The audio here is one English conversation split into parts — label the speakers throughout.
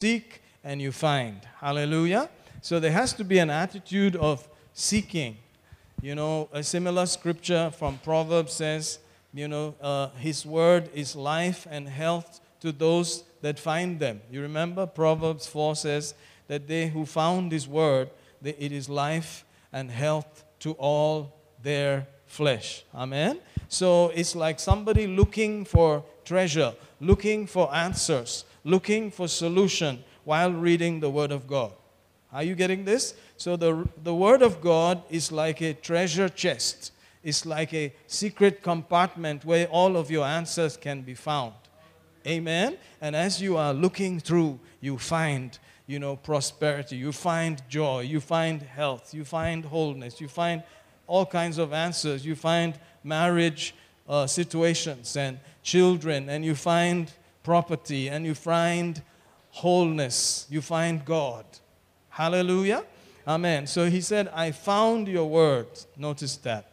Speaker 1: seek and you find. Hallelujah. So there has to be an attitude of seeking. You know, a similar scripture from Proverbs says, you know, uh, His word is life and health to those that find them. You remember Proverbs 4 says that they who found His word, they, it is life and health to all their flesh. Amen. So it's like somebody looking for treasure, looking for answers, looking for solution while reading the Word of God. Are you getting this? So the, the Word of God is like a treasure chest. It's like a secret compartment where all of your answers can be found. Amen. And as you are looking through, you find, you know, prosperity, you find joy, you find health, you find wholeness, you find all kinds of answers. You find marriage uh, situations and children, and you find property, and you find wholeness. You find God. Hallelujah. Amen. So he said, I found your word. Notice that.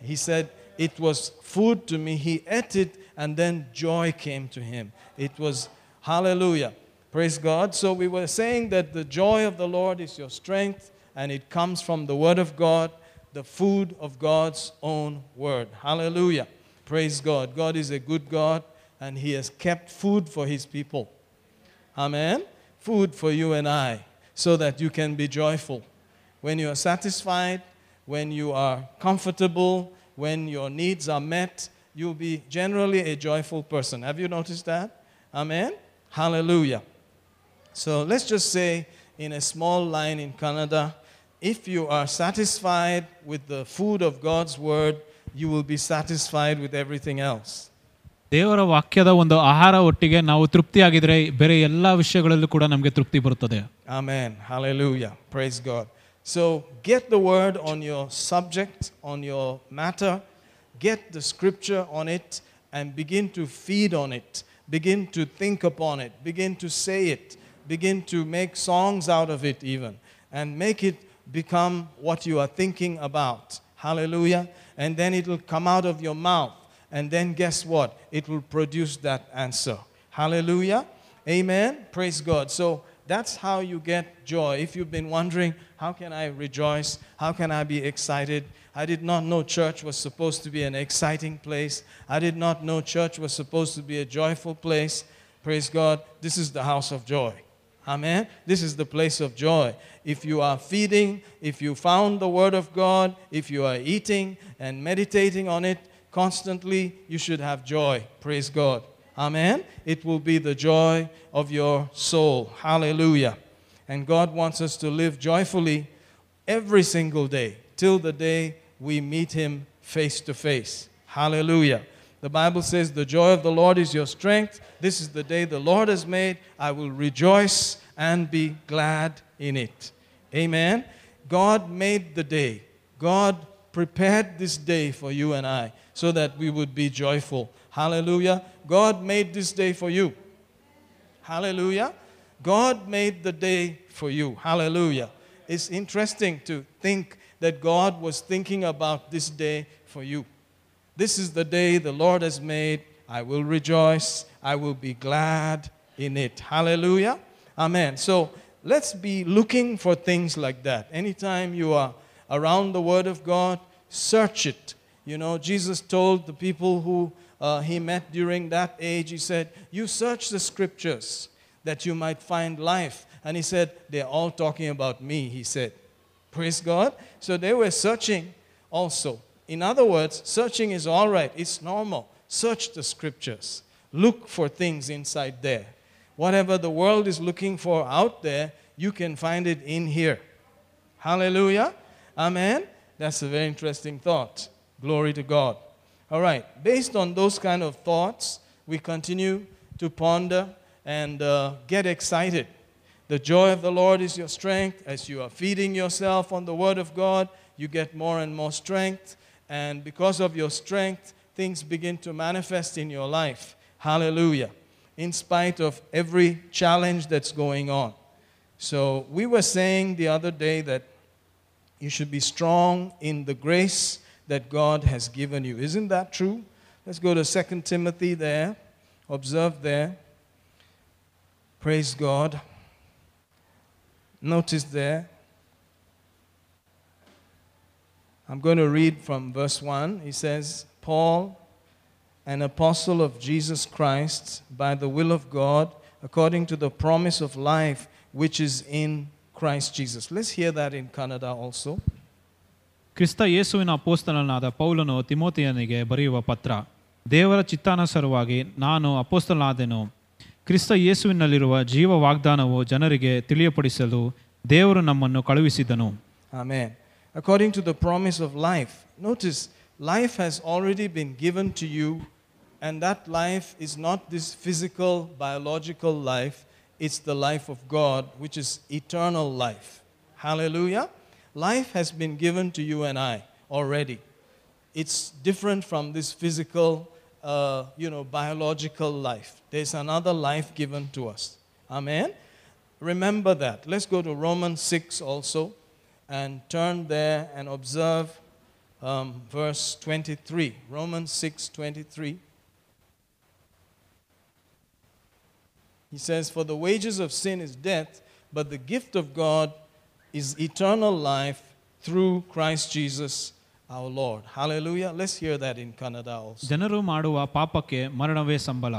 Speaker 1: He said, It was food to me. He ate it, and then joy came to him. It was hallelujah. Praise God. So we were saying that the joy of the Lord is your strength, and it comes from the word of God, the food of God's own word. Hallelujah. Praise God. God is a good God, and He has kept food for His people. Amen. Food for you and I, so that you can be joyful. When you are satisfied, when you are comfortable, when your needs are met, you'll be generally a joyful person. Have you noticed that? Amen? Hallelujah. So let's just say in a small line in Kannada, if you are satisfied with the food of God's word, you will be satisfied with everything else.
Speaker 2: ದೇವರ ವಾಕ್ಯದ ಒಂದು ಆಹಾರ ಒಟ್ಟಿಗೆ ನಾವು ತೃಪ್ತಿಯಾಗಿದ್ರೆ ಬೇರೆ ಎಲ್ಲ ವಿಷಯಗಳಲ್ಲೂ ಕೂಡ ನಮಗೆ ತೃಪ್ತಿ ಬರುತ್ತದೆ
Speaker 1: Amen. Hallelujah. Praise God. So get the word on your subject, on your matter, get the scripture on it, and begin to feed on it. Begin to think upon it. Begin to say it. Begin to make songs out of it, even. And make it become what you are thinking about. Hallelujah. And then it will come out of your mouth. and then guess what? It will produce that answer. Hallelujah. Amen. Praise God. So that's how you get joy. If you've been wondering, how can I rejoice? How can I be excited? I did not know church was supposed to be an exciting place. I did not know church was supposed to be a joyful place. Praise God. This is the house of joy. Amen. This is the place of joy. If you are feeding, if you found the Word of God, if you are eating and meditating on it constantly, you should have joy. Praise God. Amen. It will be the joy of your soul. Hallelujah. And God wants us to live joyfully every single day till the day we meet Him face to face. Hallelujah. The Bible says, The joy of the Lord is your strength. This is the day the Lord has made. I will rejoice and be glad in it. Amen. God made the day. God prepared this day for you and I so that we would be joyful. Hallelujah. God made this day for you. Hallelujah. God made the day for you. Hallelujah. It's interesting to think that God was thinking about this day for you. This is the day the Lord has made. I will rejoice. I will be glad in it. Hallelujah. Amen. So let's be looking for things like that. Anytime you are around the Word of God, search it. You know, Jesus told the people who uh, he met during that age, he said, You search the scriptures that you might find life. And he said, They're all talking about me, he said. Praise God. So they were searching also. In other words, searching is all right, it's normal. Search the scriptures, look for things inside there. Whatever the world is looking for out there, you can find it in here. Hallelujah. Amen. That's a very interesting thought. Glory to God. All right. Based on those kind of thoughts, we continue to ponder and uh, get excited. The joy of the Lord is your strength. As you are feeding yourself on the Word of God, you get more and more strength. And because of your strength, things begin to manifest in your life. Hallelujah. In spite of every challenge that's going on. So, we were saying the other day that you should be strong in the grace that God has given you. Isn't that true? Let's go to 2 Timothy there. Observe there. Praise God. notice there. I'm going to read from verse 1. He says, Paul, an apostle of Jesus Christ, by the will of God, according to the promise of life which is in Christ Jesus. Let's hear that in Kannada also.
Speaker 2: ಕ್ರಿಸ್ತ ಯೇಸುವಿನ ಅಪೋಸ್ತಲನಾದ ಪೌಲನು ತಿಮೋತಿಯನಿಗೆ ಬರೆಯುವ ಪತ್ರ ದೇವರ ಚಿತ್ತಾನುಸಾರವಾಗಿ ನಾನು ಅಪೋಸ್ತಲನಾದೆನು ಕ್ರಿಸ್ತ ಯೇಸುವಿನಲ್ಲಿರುವ ಜೀವ ವಾಗ್ದಾನವು ಜನರಿಗೆ ತಿಳಿಯಪಡಿಸಲು ದೇವರು ನಮ್ಮನ್ನು ಕಳುಹಿಸಿದನು
Speaker 1: Amen. According to the promise of life. Notice, life has already been given to you, and that life is not this physical, biological life, it's the life of God, which is eternal life. Hallelujah. Life has been given to you and I already. It's different from this physical, uh, you know, biological life. There's another life given to us. Amen. Remember that. Let's go to Romans 6 also and turn there and observe um, verse 23. Romans 6 23. He says, For the wages of sin is death, but the gift of God is eternal life through Christ Jesus our Lord. Hallelujah. Let's hear that in Kannada also.
Speaker 2: ಜನರು ಮಾಡುವ ಪಾಪಕ್ಕೆ ಮರಣವೇ ಸಂಬಳ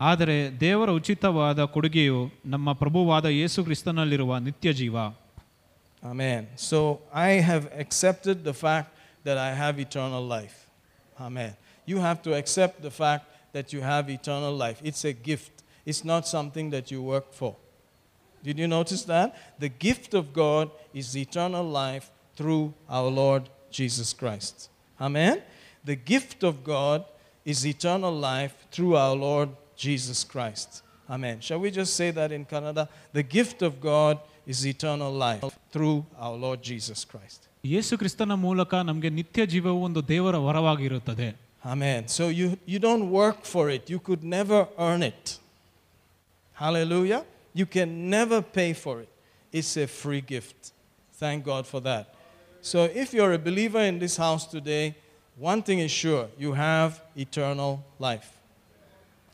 Speaker 2: ಆದರೆ ದೇವರ ಉಚಿತವಾದ ಕೊಡುಗೆಯು ನಮ್ಮ ಪ್ರಭುವಾದ ಯೇಸು ಕ್ರಿಸ್ತನಲ್ಲಿರುವ ನಿತ್ಯ ಜೀವ
Speaker 1: Amen. So I have accepted the fact that I have eternal life. Amen. You have to accept the fact that you have eternal life. It's a gift, is not something that you work for. Did you notice that? The gift of God is eternal life through our Lord Jesus Christ. Amen? The gift of God is eternal life through our Lord Jesus Christ. Amen. Shall we just say that in Kannada? The gift of God is eternal life through our Lord Jesus Christ.
Speaker 2: ಯೇಸು ಕ್ರಿಸ್ತನ ಮೂಲಕ ನಮಗೆ ನಿತ್ಯ ಜೀವವು ಒಂದು ದೇವರ ವರವಾಗಿರುತ್ತದೆ
Speaker 1: Amen. So you you don't work for it. You could never earn it. Hallelujah. You can never pay for it. It's a free gift. Thank God for that. So if you're a believer in this house today, one thing is sure you have eternal life.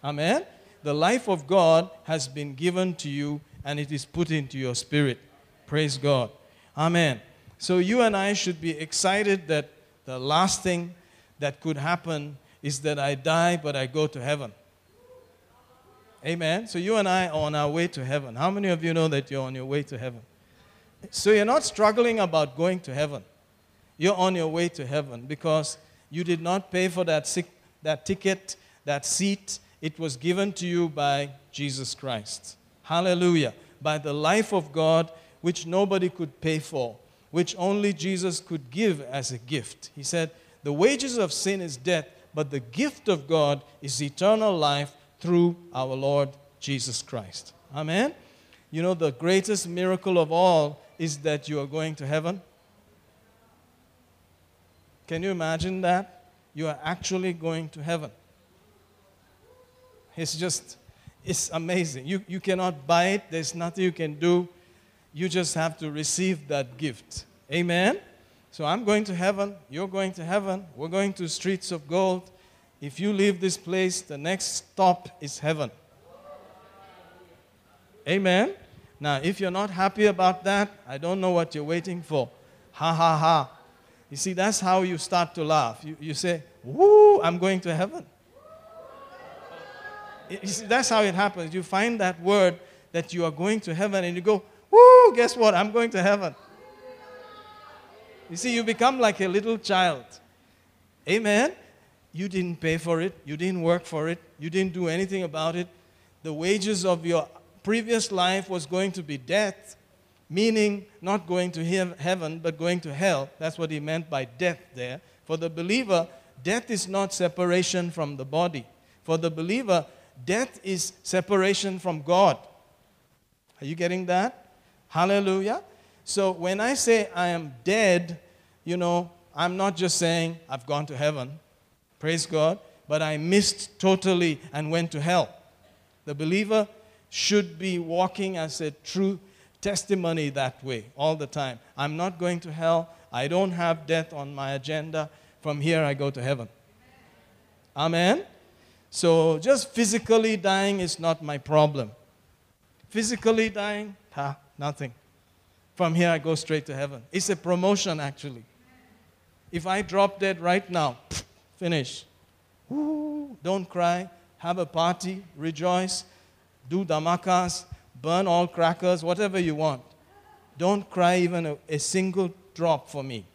Speaker 1: Amen. The life of God has been given to you and it is put into your spirit. Praise God. Amen. So you and I should be excited that the last thing that could happen is that I die but I go to heaven. Amen. So you and I are on our way to heaven. How many of you know that you're on your way to heaven? So you're not struggling about going to heaven. You're on your way to heaven because you did not pay for that, sick, that ticket, that seat. It was given to you by Jesus Christ. Hallelujah. By the life of God, which nobody could pay for, which only Jesus could give as a gift. He said, The wages of sin is death, but the gift of God is eternal life through our Lord Jesus Christ. Amen. You know, the greatest miracle of all is that you are going to heaven. Can you imagine that? You are actually going to heaven. It's just, it's amazing. You, you cannot buy it, there's nothing you can do. You just have to receive that gift. Amen? So I'm going to heaven, you're going to heaven, we're going to streets of gold. If you leave this place, the next stop is heaven. Amen? Now, if you're not happy about that, I don't know what you're waiting for. Ha ha ha. You see, that's how you start to laugh. You, you say, Woo, I'm going to heaven. You see, that's how it happens. You find that word that you are going to heaven and you go, Woo, guess what? I'm going to heaven. You see, you become like a little child. Amen. You didn't pay for it, you didn't work for it, you didn't do anything about it. The wages of your previous life was going to be death, meaning not going to heav- heaven, but going to hell. That's what he meant by death there. For the believer, death is not separation from the body. For the believer, death is separation from God. Are you getting that? Hallelujah. So when I say I am dead, you know, I'm not just saying I've gone to heaven. Praise God. But I missed totally and went to hell. The believer should be walking as a true testimony that way all the time. I'm not going to hell. I don't have death on my agenda. From here, I go to heaven. Amen. So just physically dying is not my problem. Physically dying, ha, nothing. From here, I go straight to heaven. It's a promotion, actually. If I drop dead right now, finish. Woo, don't cry. Have a party. Rejoice. Do damakas. Burn all crackers. Whatever you want. Don't cry even a, a single drop for me.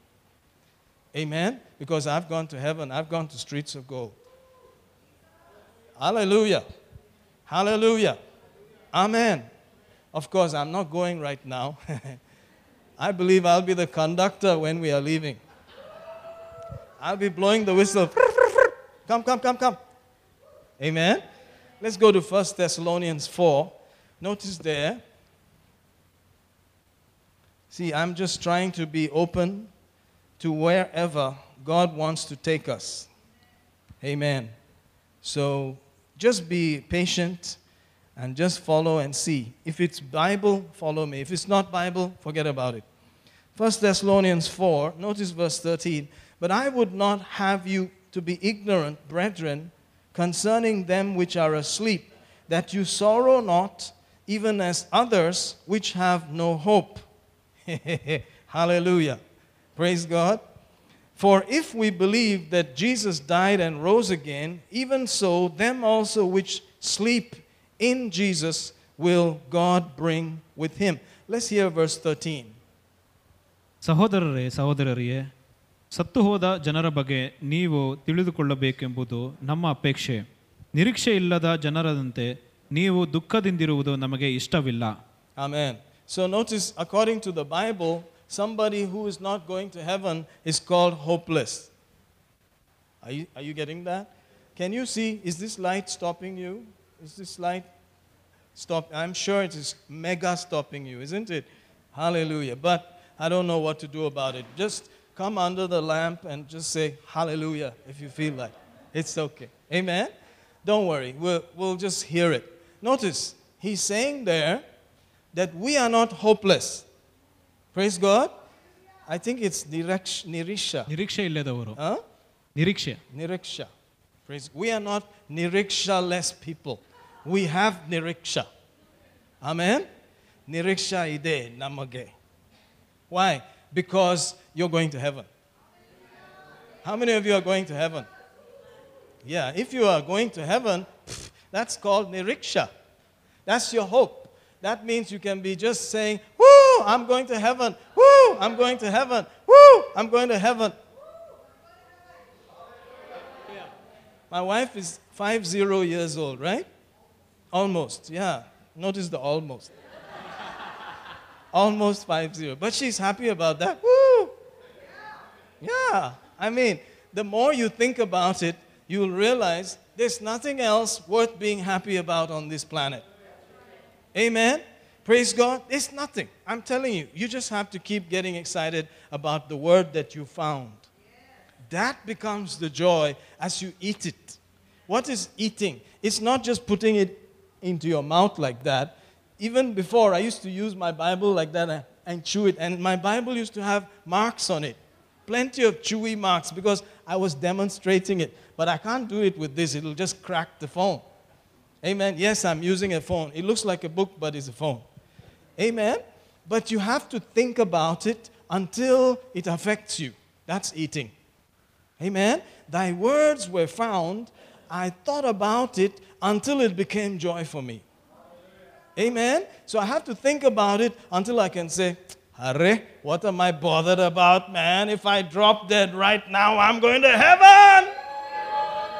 Speaker 1: Amen? Because I've gone to heaven. I've gone to streets of gold. Hallelujah. Hallelujah. Amen. Of course, I'm not going right now. I believe I'll be the conductor when we are leaving. I'll be blowing the whistle. Come, come, come, come. Amen. Let's go to 1 Thessalonians 4. Notice there. See, I'm just trying to be open to wherever God wants to take us. Amen. So just be patient and just follow and see. If it's Bible, follow me. If it's not Bible, forget about it. 1 Thessalonians 4, notice verse 13. But I would not have you to be ignorant, brethren, concerning them which are asleep, that you sorrow not, even as others which have no hope. Hallelujah. Praise God. For if we believe that Jesus died and rose again, even so, them also which sleep in Jesus will God bring with him. Let's hear verse 13.
Speaker 2: ಸಹೋದರರೇ ಸಹೋದರರಿಯೇ ಸತ್ತು ಹೋದ ಜನರ ಬಗ್ಗೆ ನೀವು ತಿಳಿದುಕೊಳ್ಳಬೇಕೆಂಬುದು ನಮ್ಮ ಅಪೇಕ್ಷೆ ನಿರೀಕ್ಷೆ ಇಲ್ಲದ ಜನರದಂತೆ ನೀವು ದುಃಖದಿಂದಿರುವುದು ನಮಗೆ ಇಷ್ಟವಿಲ್ಲ
Speaker 1: Amen. So notice, to the Bible, somebody who is not going to heaven is called hopeless. Are you, are you getting that? Can you see? Is this light stopping you? Is this light stop? I'm sure it is mega stopping you, isn't it? Hallelujah. But I don't know what to do about it. Just come under the lamp and just say hallelujah if you feel like. It's okay. Amen? Don't worry. We'll, we'll just hear it. Notice he's saying there that we are not hopeless. Praise god. I think it's niriksha
Speaker 2: niriksha illadavaru
Speaker 1: huh? niriksha. Praise we are not niriksha less people. We have niriksha. Amen? Niriksha ide namage. Why? Because you're going to heaven. How many of you are going to heaven? Yeah, if you are going to heaven, that's called niriksha. That's your hope. That means you can be just saying, Woo, I'm going to heaven. Woo, I'm going to heaven. Woo, I'm going to heaven. My wife is five zero years old, right? Almost, yeah. Notice the almost. Almost five zero. But she's happy about that. Woo! Yeah. I mean, the more you think about it, you'll realize there's nothing else worth being happy about on this planet. Amen. Praise God. There's nothing. I'm telling you, you just have to keep getting excited about the word that you found. That becomes the joy as you eat it. What is eating? It's not just putting it into your mouth like that. Even before, I used to use my Bible like that and, chew it, and my Bible used to have marks on it. Plenty of chewy marks because I was demonstrating it. But I can't do it with this, it'll just crack the phone. Amen. Yes, I'm using a phone. It looks like a book, but it's a phone. Amen. But you have to think about it until it affects you. That's eating. Amen. Thy words were found. I thought about it until it became joy for me. Amen. So I have to think about it until I can say, Hare, what am I bothered about, man? If I drop dead right now, I'm going to heaven.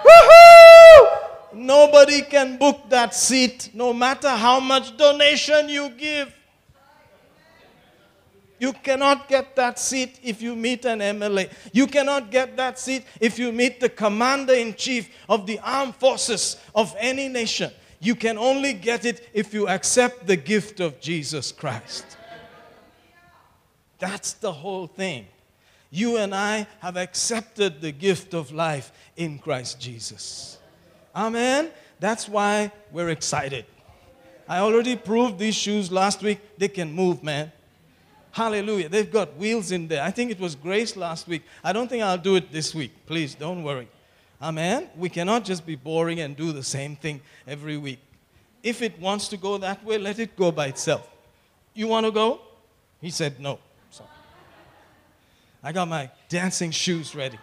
Speaker 1: Woohoo! Nobody can book that seat no matter how much donation you give. You cannot get that seat if you meet an MLA. You cannot get that seat if you meet the commander in chief of the armed forces of any nation. You can only get it if you accept the gift of Jesus Christ. That's the whole thing. You and I have accepted the gift of life in Christ Jesus. Amen. That's why we're excited. I already proved these shoes last week. They can move, man. Hallelujah. They've got wheels in there. I think it was grace last week. I don't think I'll do it this week. Please don't worry. Amen. We cannot just be boring and do the same thing every week. If it wants to go that way, let it go by itself. You want to go? He said no. So I got my dancing shoes ready.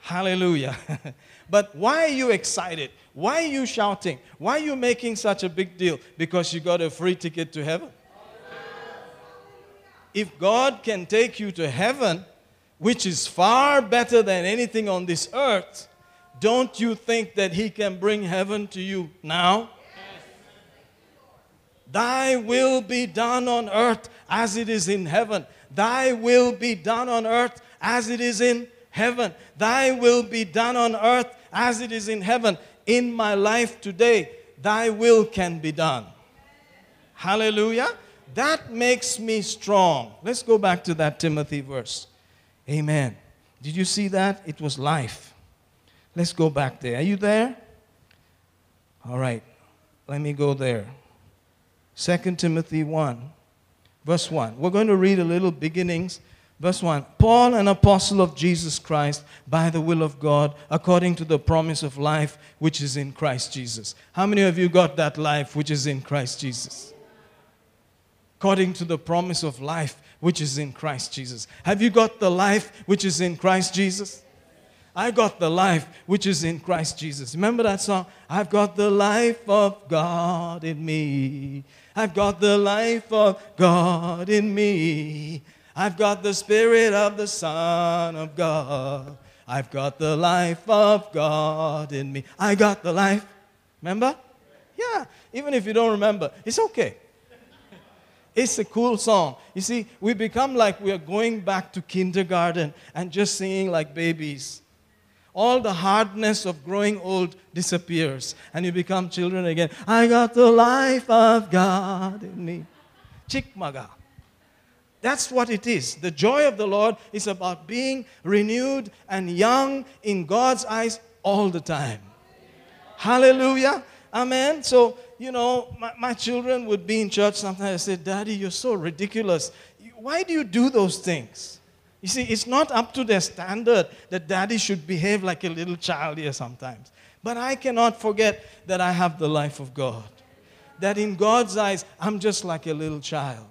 Speaker 1: Hallelujah. but why are you excited? Why are you shouting? Why are you making such a big deal? Because you got a free ticket to heaven? If God can take you to heaven, which is far better than anything on this earth, don't you think that He can bring heaven to you now? Thy will be done on earth as it is in heaven. Thy will be done on earth as it is in heaven. Thy will be done on earth as it is in heaven. In my life today, thy will can be done. Hallelujah. That makes me strong. Let's go back to that Timothy verse. Amen. Did you see that? It was life. Let's go back there. Are you there? All right. Let me go there. 2 Timothy 1, verse 1. We're going to read a little beginnings. Verse 1 Paul, an apostle of Jesus Christ, by the will of God, according to the promise of life which is in Christ Jesus. How many of you got that life which is in Christ Jesus? According to the promise of life which is in Christ Jesus. Have you got the life which is in Christ Jesus? I got the life which is in Christ Jesus. Remember that song? I've got the life of God in me. I've got the life of God in me. I've got the Spirit of the Son of God. I've got the life of God in me. I got the life. Remember? Yeah. Even if you don't remember, it's okay. It's a cool song. You see, we become like we are going back to kindergarten and just singing like babies. All the hardness of growing old disappears and you become children again. I got the life of God in me. Chikmaga. That's what it is. The joy of the Lord is about being renewed and young in God's eyes all the time. Hallelujah. Amen. So, you know, my, my children would be in church sometimes. I say, Daddy, you're so ridiculous. Why do you do those things? You see, it's not up to their standard that daddy should behave like a little child here sometimes. But I cannot forget that I have the life of God. That in God's eyes, I'm just like a little child.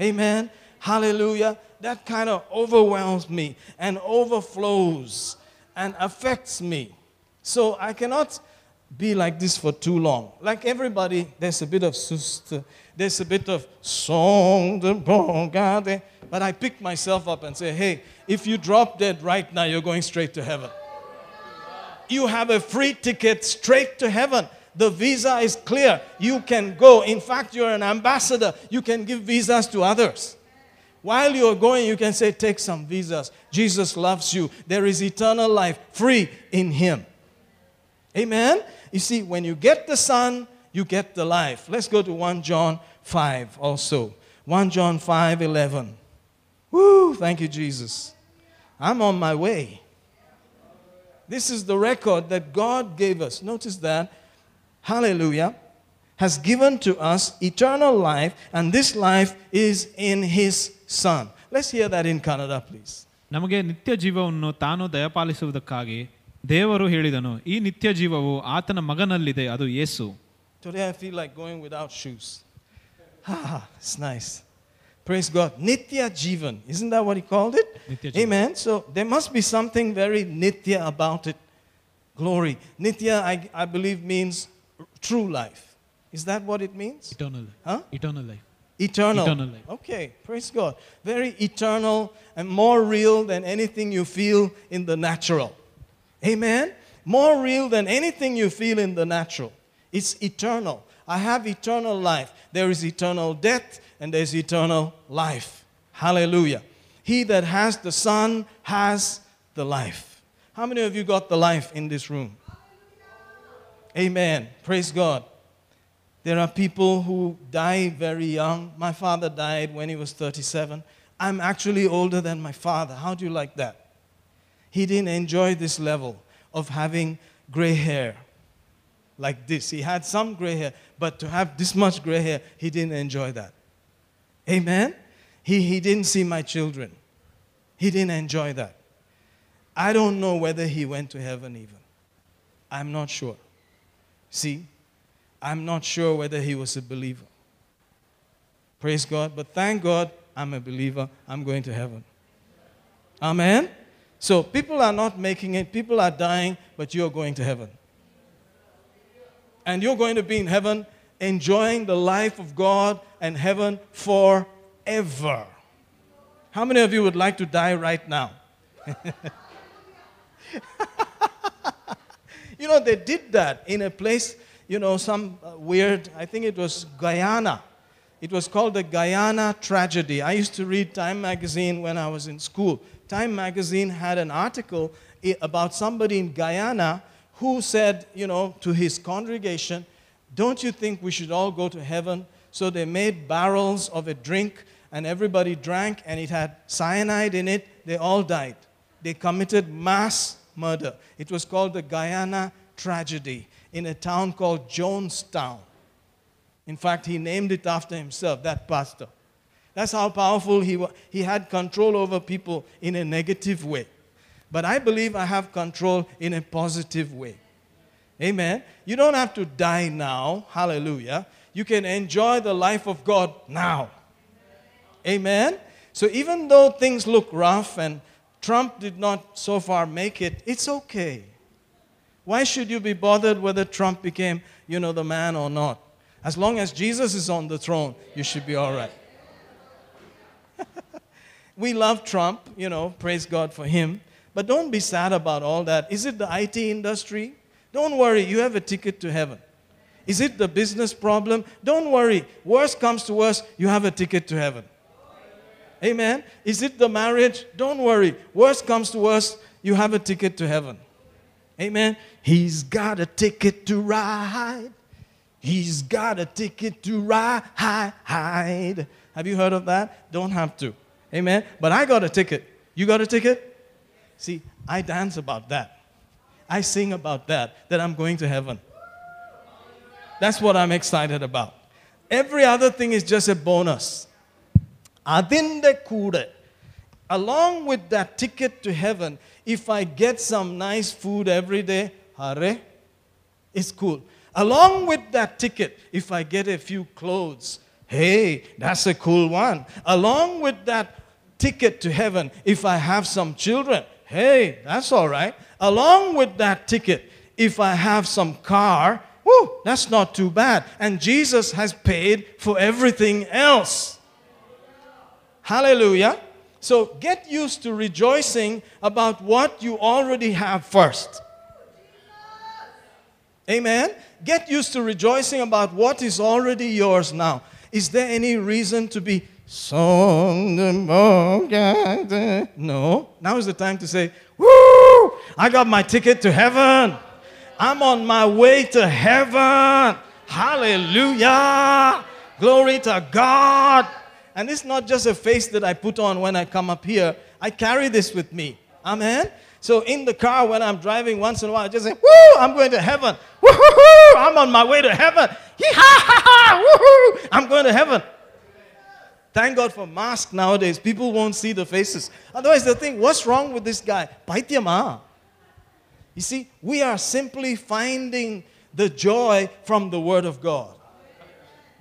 Speaker 1: Amen. Hallelujah. That kind of overwhelms me and overflows and affects me. So I cannot be like this for too long. Like everybody, there's a bit of sust, there's a bit of song, ah, but I pick myself up and say, hey, if you drop dead right now, you're going straight to heaven. You have a free ticket straight to heaven. The visa is clear. You can go. In fact, you're an ambassador. You can give visas to others. While you're going, you can say, Take some visas. Jesus loves you. There is eternal life free in Him. Amen? You see, when you get the Son, you get the life. Let's go to 1 John 5 also. 1 John 5 11. Woo, thank you, Jesus. I'm on my way. This is the record that God gave us. Notice that. Hallelujah. Has given to us eternal life, and this life is in His Son. Let's hear that in Kannada, please.
Speaker 2: ನಮಗೆ ನಿತ್ಯ ಜೀವವನ್ನು ತಾನು ದಯಪಾಲಿಸುವುದಕ್ಕಾಗಿ ದೇವರು ಹೇಳಿದನು ಈ ನಿತ್ಯ ಜೀವವು ಆತನ ಮಗನಲ್ಲಿದೆ ಅದು ಯೇಸು
Speaker 1: Today I feel like going without shoes. Ah, it's nice. Praise God. Nitya Jivan. Isn't that what he called it? Amen. So there must be something very Nitya about it. Glory. Nitya, I, I believe, means true life. Is that what it means?
Speaker 2: Eternal life.
Speaker 1: Huh?
Speaker 2: Eternal life.
Speaker 1: Eternal.
Speaker 2: eternal life.
Speaker 1: Okay, praise God. Very eternal and more real than anything you feel in the natural. Amen. More real than anything you feel in the natural. It's eternal. I have eternal life. There is eternal death and there's eternal life. Hallelujah. He that has the Son has the life. How many of you got the life in this room? Amen. Praise God. There are people who die very young. My father died when he was 37. I'm actually older than my father. How do you like that? He didn't enjoy this level of having gray hair like this. He had some gray hair, but to have this much gray hair, he didn't enjoy that. Amen? He, he didn't see my children. He didn't enjoy that. I don't know whether he went to heaven even. I'm not sure. See, I'm not sure whether he was a believer. Praise God. But thank God I'm a believer, I'm going to heaven. Amen? So people are not making it, people are dying, but you're going to heaven. And you're going to be in heaven enjoying the life of God and heaven forever. How many of you would like to die right now? you know, they did that in a place, you know, some uh, weird, I think it was Guyana. It was called the Guyana tragedy. I used to read Time magazine when I was in school. Time magazine had an article about somebody in Guyana who said, you know, to his congregation, Don't you think we should all go to heaven? So they made barrels of a drink and everybody drank and it had cyanide in it. They all died. They committed mass murder. It was called the Guyana tragedy in a town called Jonestown. In fact, he named it after himself, that pastor. That's how powerful he was. He had control over people in a negative way. But I believe I have control in a positive way. Amen. You don't have to die now. Hallelujah. You can enjoy the life of God now. Amen. So even though things look rough and Trump did not so far make it, it's okay. Why should you be bothered whether Trump became, you know, the man or not? As long as Jesus is on the throne, you should be all right. we love Trump, you know, praise God for him. But don't be sad about all that. Is it the IT industry? Don't worry, you have a ticket to heaven. Is it the business problem? Don't worry. Worst comes to worst, you have a ticket to heaven. Amen. Is it the marriage? Don't worry. Worst comes to worst, you have a ticket to heaven. Amen. He's got a ticket to ride. He's got a ticket to ride. Have you heard of that? Don't have to. Amen. But I got a ticket. You got a ticket? See, I dance about that. I sing about that, that I'm going to heaven. That's what I'm excited about. Every other thing is just a bonus. Adinde kude. Along with that ticket to heaven, if I get some nice food every day, hare, it's cool. Along with that ticket, if I get a few clothes, hey, that's a cool one. Along with that ticket to heaven, if I have some children, hey, that's all right. Along with that ticket, if I have some car, whoo, that's not too bad. And Jesus has paid for everything else. Hallelujah. So get used to rejoicing about what you already have first. Amen. Get used to rejoicing about what is already yours now. Is there any reason to be song No. Now is the time to say, Woo! I got my ticket to heaven. I'm on my way to heaven. Hallelujah. Glory to God. And it's not just a face that I put on when I come up here. I carry this with me. Amen. So in the car when I'm driving once in a while, I just say, Woo, I'm going to heaven. Woo-hoo-hoo, I'm on my way to heaven. Woo-hoo, I'm going to heaven. Thank God for masks nowadays. People won't see the faces. Otherwise, they'll think, what's wrong with this guy? Paityama. You see, we are simply finding the joy from the Word of God.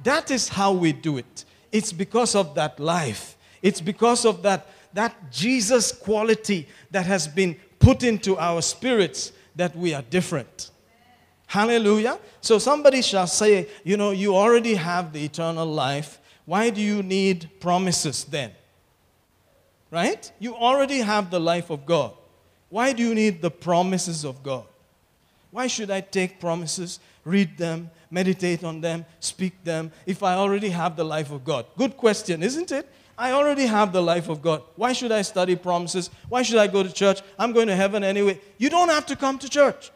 Speaker 1: That is how we do it. It's because of that life. It's because of that, that Jesus quality that has been put into our spirits that we are different. Hallelujah. So somebody shall say, you know, you already have the eternal life. Why do you need promises then? Right? You already have the life of God. Why do you need the promises of God? Why should I take promises, read them, meditate on them, speak them, if I already have the life of God? Good question, isn't it? I already have the life of God. Why should I study promises? Why should I go to church? I'm going to heaven anyway. You don't have to come to church.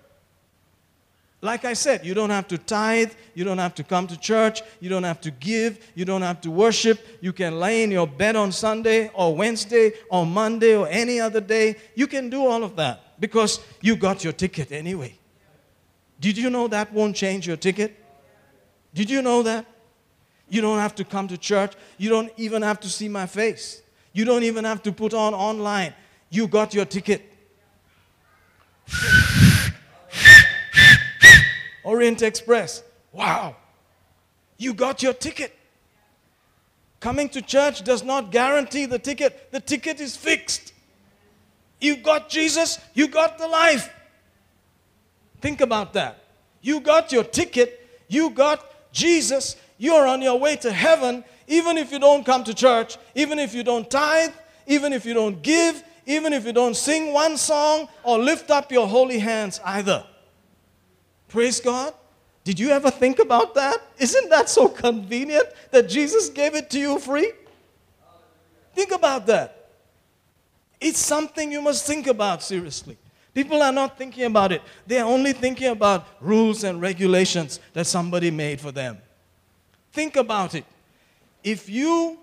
Speaker 1: Like I said, you don't have to tithe, you don't have to come to church, you don't have to give, you don't have to worship. You can lay in your bed on Sunday or Wednesday or Monday or any other day. You can do all of that because you got your ticket anyway. Did you know that won't change your ticket? Did you know that? You don't have to come to church. You don't even have to see my face. You don't even have to put on online. You got your ticket. Orient Express. Wow. You got your ticket. Coming to church does not guarantee the ticket, the ticket is fixed. You got Jesus, you got the life. Think about that. You got your ticket, you got Jesus, you're on your way to heaven, even if you don't come to church, even if you don't tithe, even if you don't give, even if you don't sing one song or lift up your holy hands either. Praise God. Did you ever think about that? Isn't that so convenient that Jesus gave it to you free? Think about that. It's something you must think about seriously. People are not thinking about it, they are only thinking about rules and regulations that somebody made for them. Think about it. If you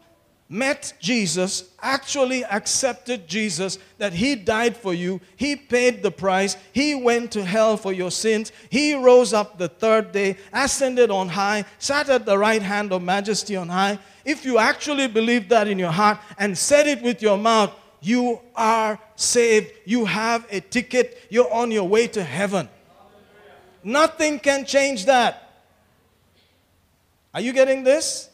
Speaker 1: met Jesus, actually accepted Jesus, that He died for you, He paid the price, He went to hell for your sins, He rose up the third day, ascended on high, sat at the right hand of majesty on high. If you actually believe that in your heart and said it with your mouth, you are saved. You have a ticket. You're on your way to heaven. Nothing can change that. Are you getting this?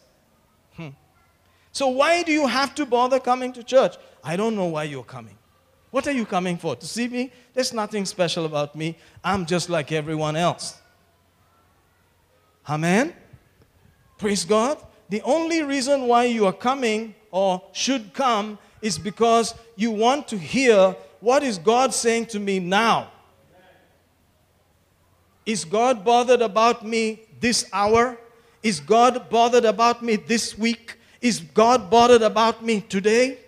Speaker 1: So, why do you have to bother coming to church? I don't know why you're coming. What are you coming for? To see me? There's nothing special about me. I'm just like everyone else. Amen? Praise God. The only reason why you are coming or should come is because you want to hear what is God saying to me now. Is God bothered about me this hour? Is God bothered about me this week? Is God bothered about me today?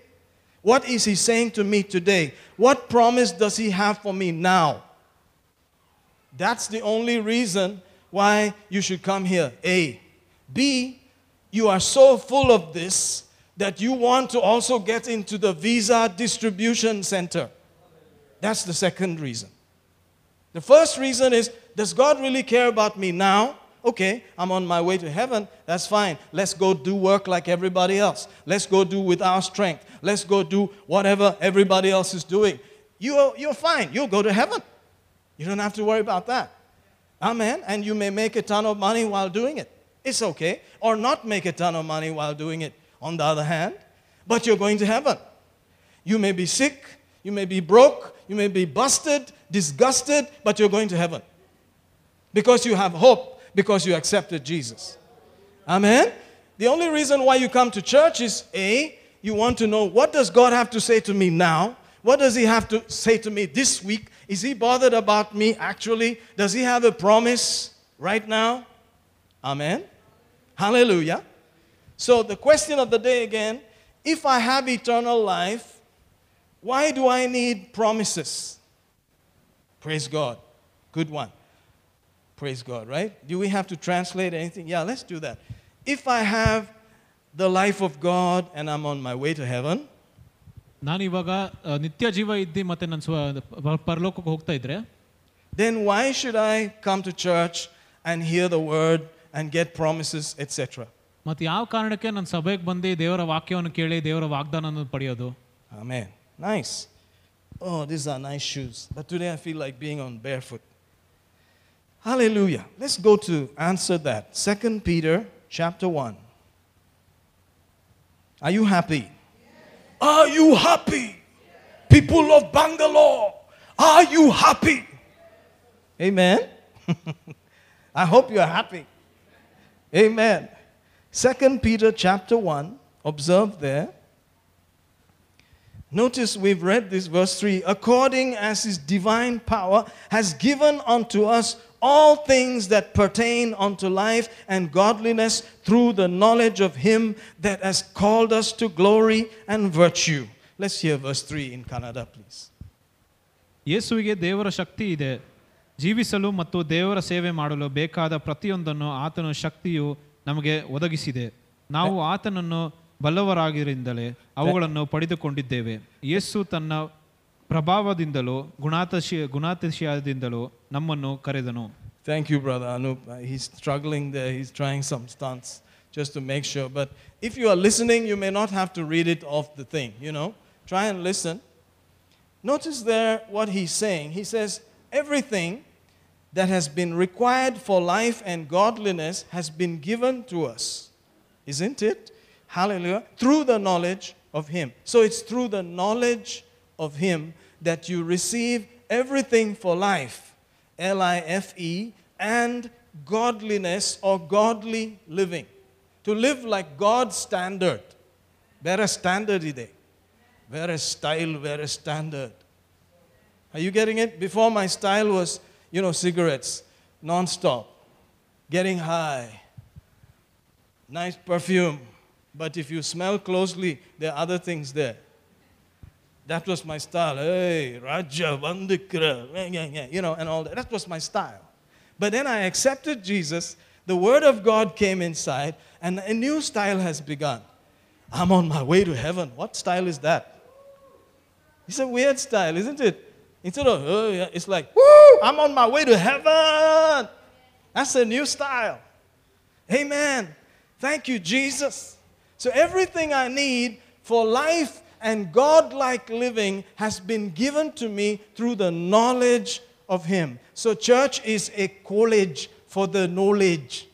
Speaker 1: What is He saying to me today? What promise does He have for me now? That's the only reason why you should come here. A. B. You are so full of this that you want to also get into the visa distribution center. That's the second reason. The first reason is Does God really care about me now? Okay, I'm on my way to heaven. That's fine. Let's go do work like everybody else. Let's go do with our strength. Let's go do whatever everybody else is doing. You're, you're fine. You'll go to heaven. You don't have to worry about that. Amen. And you may make a ton of money while doing it. It's okay. Or not make a ton of money while doing it, on the other hand. But you're going to heaven. You may be sick. You may be broke. You may be busted, disgusted, but you're going to heaven. Because you have hope because you accepted Jesus. Amen. The only reason why you come to church is A, you want to know what does God have to say to me now? What does he have to say to me this week? Is he bothered about me actually? Does he have a promise right now? Amen. Hallelujah. So the question of the day again, if I have eternal life, why do I need promises? Praise God. Good one. Praise God, right? Do we have to translate anything? Yeah, let's do that. If I have the life of God and I'm on my way to heaven,
Speaker 2: ನಾನಿವಾಗ ಆ, ನಿತ್ಯ ಜೀವ ಇದ್ದಿ ಮತ್ತೆ ನಾನು ಸ್ವ ಪ- ಪರಲೋಕಕ್ಕೆ ಹೋಗ್ತಾ ಇದ್ರೆ
Speaker 1: then why should I come to church and hear the word and get promises, etc.?
Speaker 2: ಮತ್ತೆ ಯಾವ ಕಾರಣಕ್ಕೆ ನನ್ನ ಸಭೆಗೆ ಬಂದು ದೇವರ ವಾಕ್ಯವನ್ನು ಕೇಳಿ ದೇವರ ವಾಗ್ದಾನವನ್ನು ಪಡೆಯೋದು
Speaker 1: Amen. Nice. Oh, these are nice shoes. But today I feel like being on barefoot. Hallelujah. Let's go to answer that. Second Peter chapter 1. Are you happy? Are you happy? People of Bangalore, are you happy? Amen. I hope you are happy. Amen. Second Peter chapter 1, observe there. Notice we've read this verse 3 according as his divine power has given unto us all things that pertain unto life and godliness through the knowledge of him that has called us to glory and virtue. Let's hear verse 3 in Kannada, please.
Speaker 2: ಯೇಸುವಿಗೆ ದೇವರ ಶಕ್ತಿ ಇದೆ ಜೀವಿಸಲು ಮತ್ತು ದೇವರ ಸೇವೆ ಮಾಡಲು ಬೇಕಾದ ಪ್ರತಿಯೊಂದನ್ನು ಆತನ ಶಕ್ತಿಯು ನಮಗೆ ಒದಗಿಸಿದೆ ನಾವು ಆತನನ್ನು ಬಲ್ಲವರಾಗಿರಿಂದಲೇ ಅವುಗಳನ್ನು ಪಡೆದುಕೊಂಡಿದ್ದೇವೆ ಯೇಸು ತನ್ನ ಪ್ರಭಾವದಿಂದಲೂ ಗುಣಾತಿಶಯ ಗುಣಾತಿಶಯದಿಂದಲೂ ನಮ್ಮನ್ನು ಕರೆದನು
Speaker 1: Thank you, Brother Anup. Uh, He's struggling there. He's trying some stunts just to make sure. But if you are listening, you may not have to read it off the thing, you know. Try and listen. Notice there what he's saying. He says, Everything that has been required for life and godliness has been given to us. Isn't it? Hallelujah. Through the knowledge of Him. So it's through the knowledge of Him that you receive everything for life, L I F E, and godliness or godly living. To live like God's standard. Better standard ide. Better style, better standard. Are you getting it? Before my style was, you know, cigarettes, non-stop, getting high, nice perfume. But if you smell closely, there are other things there. That was my style. Hey, Raja, Vandikra, you know, and all that. That was my style. But then I accepted Jesus. The Word of God came inside, and a new style has begun. I'm on my way to heaven. What style is that? It's a weird style, isn't it? Instead of, oh, yeah, it's like, woo, I'm on my way to heaven. That's a new style. Amen. Thank you, Jesus. So everything I need for life and God-like living has been given to me through the knowledge of Him. So church is a college for the knowledge.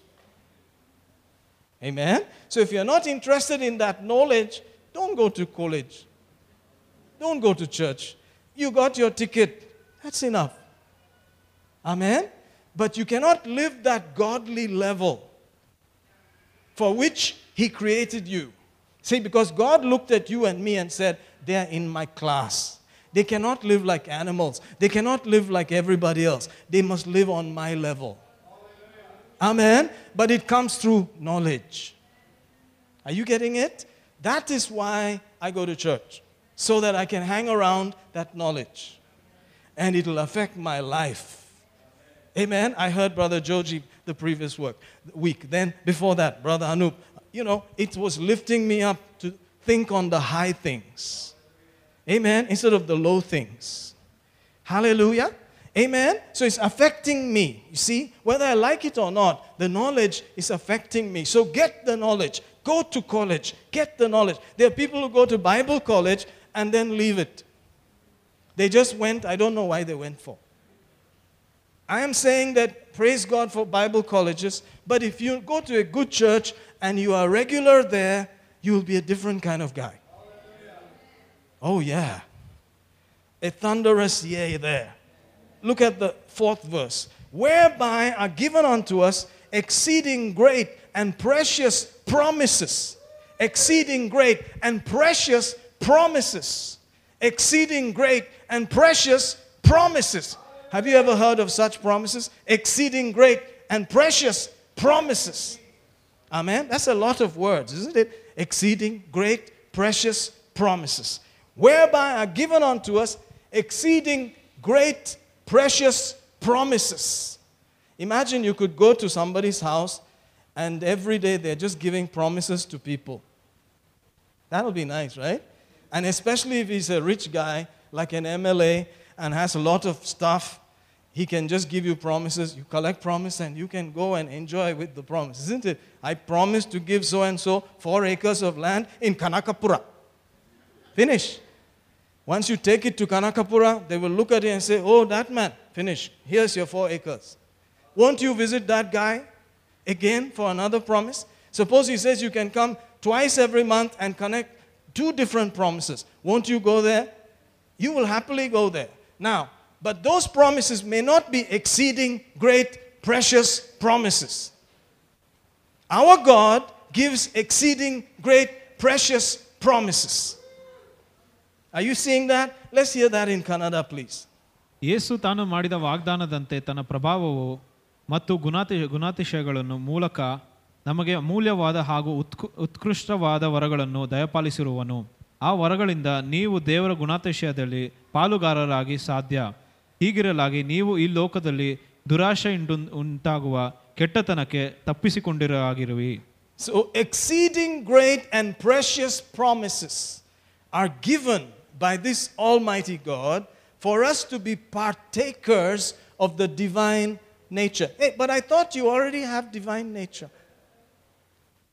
Speaker 1: Amen. So if you're not interested in that knowledge, don't go to college. Don't go to church. You got your ticket. That's enough. Amen. But you cannot live that godly level for which He created you. See, because God looked at you and me and said, They are in my class. They cannot live like animals. They cannot live like everybody else. They must live on my level. Amen. But it comes through knowledge. Are you getting it? That is why I go to church, so that I can hang around that knowledge. And it will affect my life. Amen. I heard Brother Joji the previous work, week. Then before that, Brother Anup. You know, it was lifting me up to think on the high things. Amen. Instead of the low things. Hallelujah. Amen. So it's affecting me. You see, whether I like it or not, the knowledge is affecting me. So get the knowledge. Go to college. Get the knowledge. There are people who go to Bible college and then leave it. They just went, I don't know why they went for. I am saying that praise God for Bible colleges, but if you go to a good church and you are regular there, you will be a different kind of guy. Oh, yeah. A thunderous yea there. Look at the fourth verse. Whereby are given unto us exceeding great and precious promises. Exceeding great and precious promises. Exceeding great and precious promises. Have you ever heard of such promises? Exceeding great and precious promises. Amen. That's a lot of words, isn't it? Exceeding great, precious promises. Whereby are given unto us exceeding great, precious promises. Imagine you could go to somebody's house and every day they're just giving promises to people. That would be nice, right? And especially if he's a rich guy, like an MLA, and has a lot of stuff, he can just give you promises. You collect promise and you can go and enjoy with the promise, isn't it? I promise to give so and so four acres of land in Kanakapura. Finish. Once you take it to Kanakapura, they will look at it and say, Oh, that man, finish. Here's your four acres. Won't you visit that guy again for another promise? Suppose he says you can come twice every month and connect two different promises. Won't you go there? You will happily go there. Now, but those promises may not be exceeding great, precious promises. Our God gives exceeding great, precious promises. Are you seeing that? Let's hear that in Kannada, please.
Speaker 2: ಯೇಸು ತಾನು ಮಾಡಿದ ವಾಗ್ದಾನದಂತೆ ತನ್ನ ಪ್ರಭಾವವು ಮತ್ತು ಗುಣಾತಿ ಗುಣಾತಿಶಯಗಳನ್ನು ಮೂಲಕ ನಮಗೆ ಅಮೂಲ್ಯವಾದ ಹಾಗೂ ಉತ್ಕು ಉತ್ಕೃಷ್ಟವಾದ ವರಗಳನ್ನು ದಯಪಾಲಿಸಿರುವನು ಆ ವರಗಳಿಂದ ನೀವು ದೇವರ ಗುಣಾತಿಶಯದಲ್ಲಿ ಪಾಲುಗಾರರಾಗಿ ಸಾಧ್ಯ ಹೀಗಿರಲಾಗಿ ನೀವು ಈ ಲೋಕದಲ್ಲಿ ದುರಾಶೆ ಉಂಟಾಗುವ ಕೆಟ್ಟತನಕ್ಕೆ ತಪ್ಪಿಸಿಕೊಂಡಿರಾಗಿರುವಿ
Speaker 1: So, exceeding great and precious promises are given by this Almighty God for us to be partakers of the divine nature. Hey, but I thought you already have divine nature.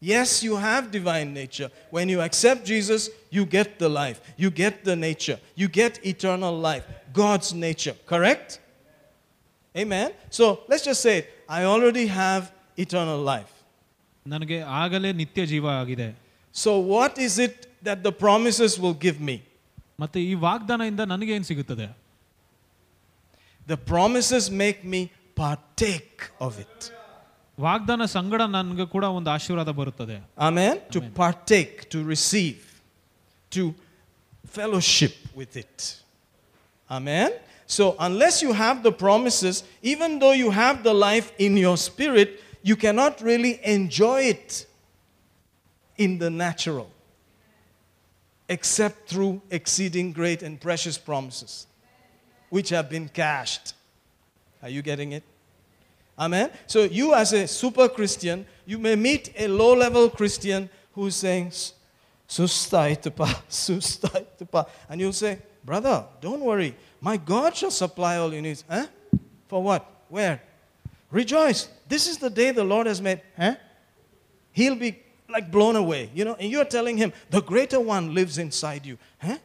Speaker 1: Yes, you have divine nature. When you accept Jesus, you get the life, you get the nature, you get eternal life, God's nature. Correct? Amen. So let's just say it. I already have eternal life.
Speaker 2: ನನಗೆ ಆಗಲೇ ನಿತ್ಯ ಜೀವ ಆಗಿದೆ
Speaker 1: So, what is it that the promises will give me?
Speaker 2: ಮತ್ತೆ ಈ ವಾಗ್ದಾನದಿಂದ ನನಗೇನು ಸಿಗುತ್ತದೆ
Speaker 1: The promises make me partake of it.
Speaker 2: ವಾಗ್ದಾನ ಸಂಗಡ ನನಗೆ ಕೂಡ ಒಂದು ಆಶೀರ್ವಾದ ಬರುತ್ತದೆ
Speaker 1: Amen? To partake, to receive, to fellowship with it. Amen? So, unless you have the promises, even though you have the life in your spirit, you cannot really enjoy it in the natural, except through exceeding great and precious promises, which have been cashed. Are you getting it? Amen. So you as a super Christian, you may meet a low level Christian who's saying, Sustaitapa, Sustaitapa. And you'll say, Brother, don't worry. My God shall supply all your needs. Huh? For what? Where? Rejoice. This is the day the Lord has made. Huh? He'll be like blown away. You know, and you're telling him, the greater one lives inside you. Huh?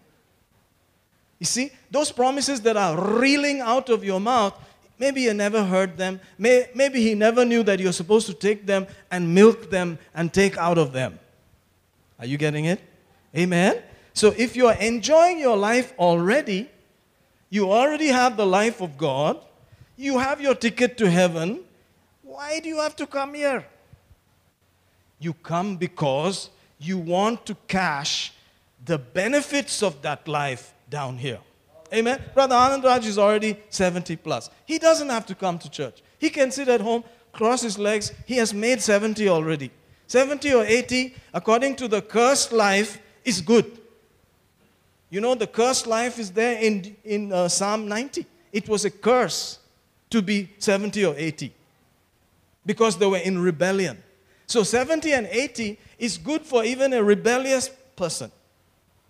Speaker 1: You see, those promises that are reeling out of your mouth, maybe you never heard them. May, maybe he never knew that you're supposed to take them and milk them and take out of them. Are you getting it? Amen? So if you're enjoying your life already, you already have the life of God, you have your ticket to heaven, why do you have to come here? You come because you want to cash the benefits of that life down here. Amen. Brother Anand Raj is already 70 plus. He doesn't have to come to church. He can sit at home, cross his legs. He has made 70 already. 70 or 80, according to the cursed life, is good. You know, the cursed life is there in, in uh, Psalm 90. It was a curse to be 70 or 80 because they were in rebellion. So 70 and 80 is good for even a rebellious person.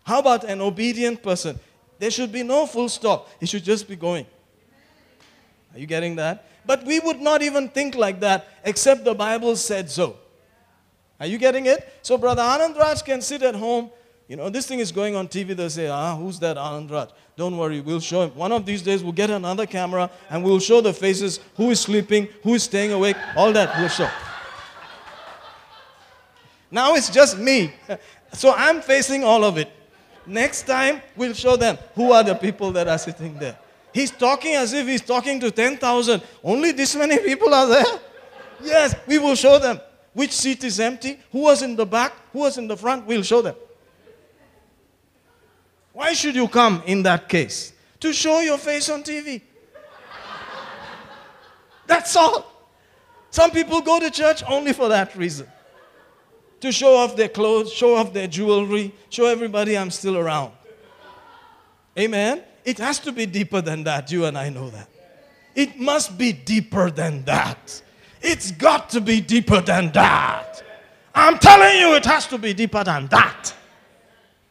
Speaker 1: How about an obedient person? There should be no full stop. It should just be going. Are you getting that? But we would not even think like that except the Bible said so. Are you getting it? So Brother Anand Raj can sit at home. You know, this thing is going on TV. They say, ah, who's that Anand Raj? Don't worry, we'll show him. One of these days, we'll get another camera and we'll show the faces, who is sleeping, who is staying awake, all that we'll show. Now it's just me. So I'm facing all of it. Next time, we'll show them who are the people that are sitting there. He's talking as if he's talking to 10,000. Only this many people are there? Yes, we will show them. Which seat is empty? Who was in the back? Who was in the front? We'll show them. Why should you come in that case? To show your face on TV. That's all. Some people go to church only for that reason to show off their clothes, show off their jewelry, show everybody I'm still around. Amen? It has to be deeper than that. You and I know that. It must be deeper than that. It's got to be deeper than that. I'm telling you, it has to be deeper than that.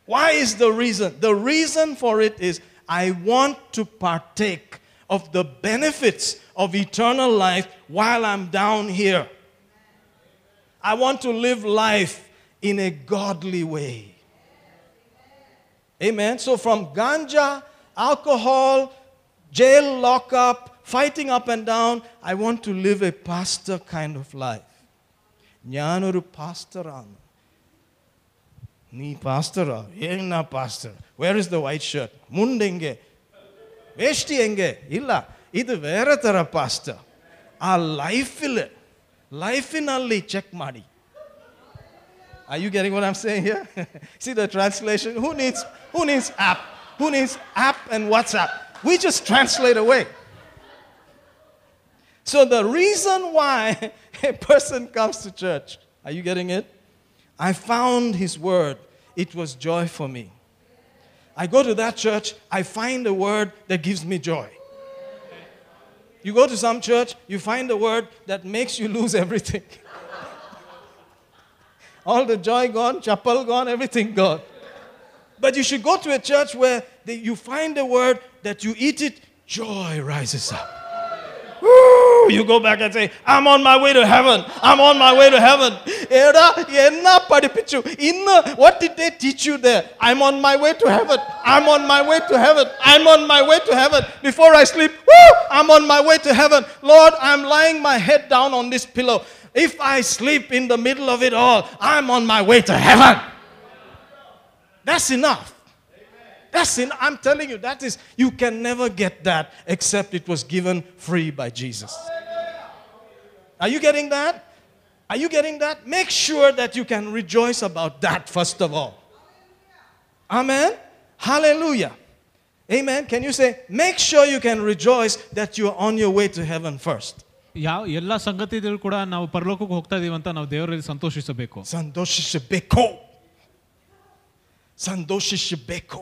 Speaker 1: Why is the reason? The reason for it is I want to partake of the benefits of eternal life while I'm down here. I want to live life in a godly way. Amen. So, from ganja, alcohol, jail lockup, fighting up and down, I want to live a pastor kind of life. Nyanuru pastor. Ni pastor. Yena pastor. Where is the white shirt? Mundenge. Veshti enge. Illa. Idu vera pastor. Our life will. ಲೈಫಿನಲ್ಲಿ check ಮಾಡಿ Are you getting what I'm saying here? See the translation? Who needs who needs app? Who needs app and WhatsApp? We just translate away. So the reason why a person comes to church, are you getting it? I found his word. It was joy for me. I go to that church, I find a word that gives me joy. You go to some church, you find a word that makes you lose everything. All the joy gone, chapel gone, everything gone. But you should go to a church where they, you find a word that you eat it, joy rises up. Woo! You go back and say, I'm on my way to heaven. I'm on my way to heaven. എടാ, എന്നാ പഠിപ്പിച്ചു? ഇന്ന്, What did they teach you there? I'm on my way to heaven. I'm on my way to heaven. I'm on my way to heaven. Before I sleep, woo, I'm on my way to heaven. Lord, I'm lying my head down on this pillow. If I sleep in the middle of it all, I'm on my way to heaven. That's enough. That's in, I'm telling you, that is, you can never get that except it was given free by Jesus. Are you getting that? Are you getting that? Make sure that you can rejoice about that first of all. Amen. Hallelujah. Amen. Can you say, make sure you can rejoice that you're on your way to heaven first?
Speaker 2: ಯಾವ ಎಲ್ಲ ಸಂಗತಿಗಳು ಕೂಡ ನಾವು ಪರಲೋಕಕ್ಕೆ ಹೋಗ್ತಾ ಇದೀವಿ ಅಂತ ನಾವು ದೇವರಲ್ಲಿ ಸಂತೋಷಿಸಬೇಕು
Speaker 1: ಸಂತೋಷಿಸಬೇಕು ಸಂತೋಷಿಸಬೇಕು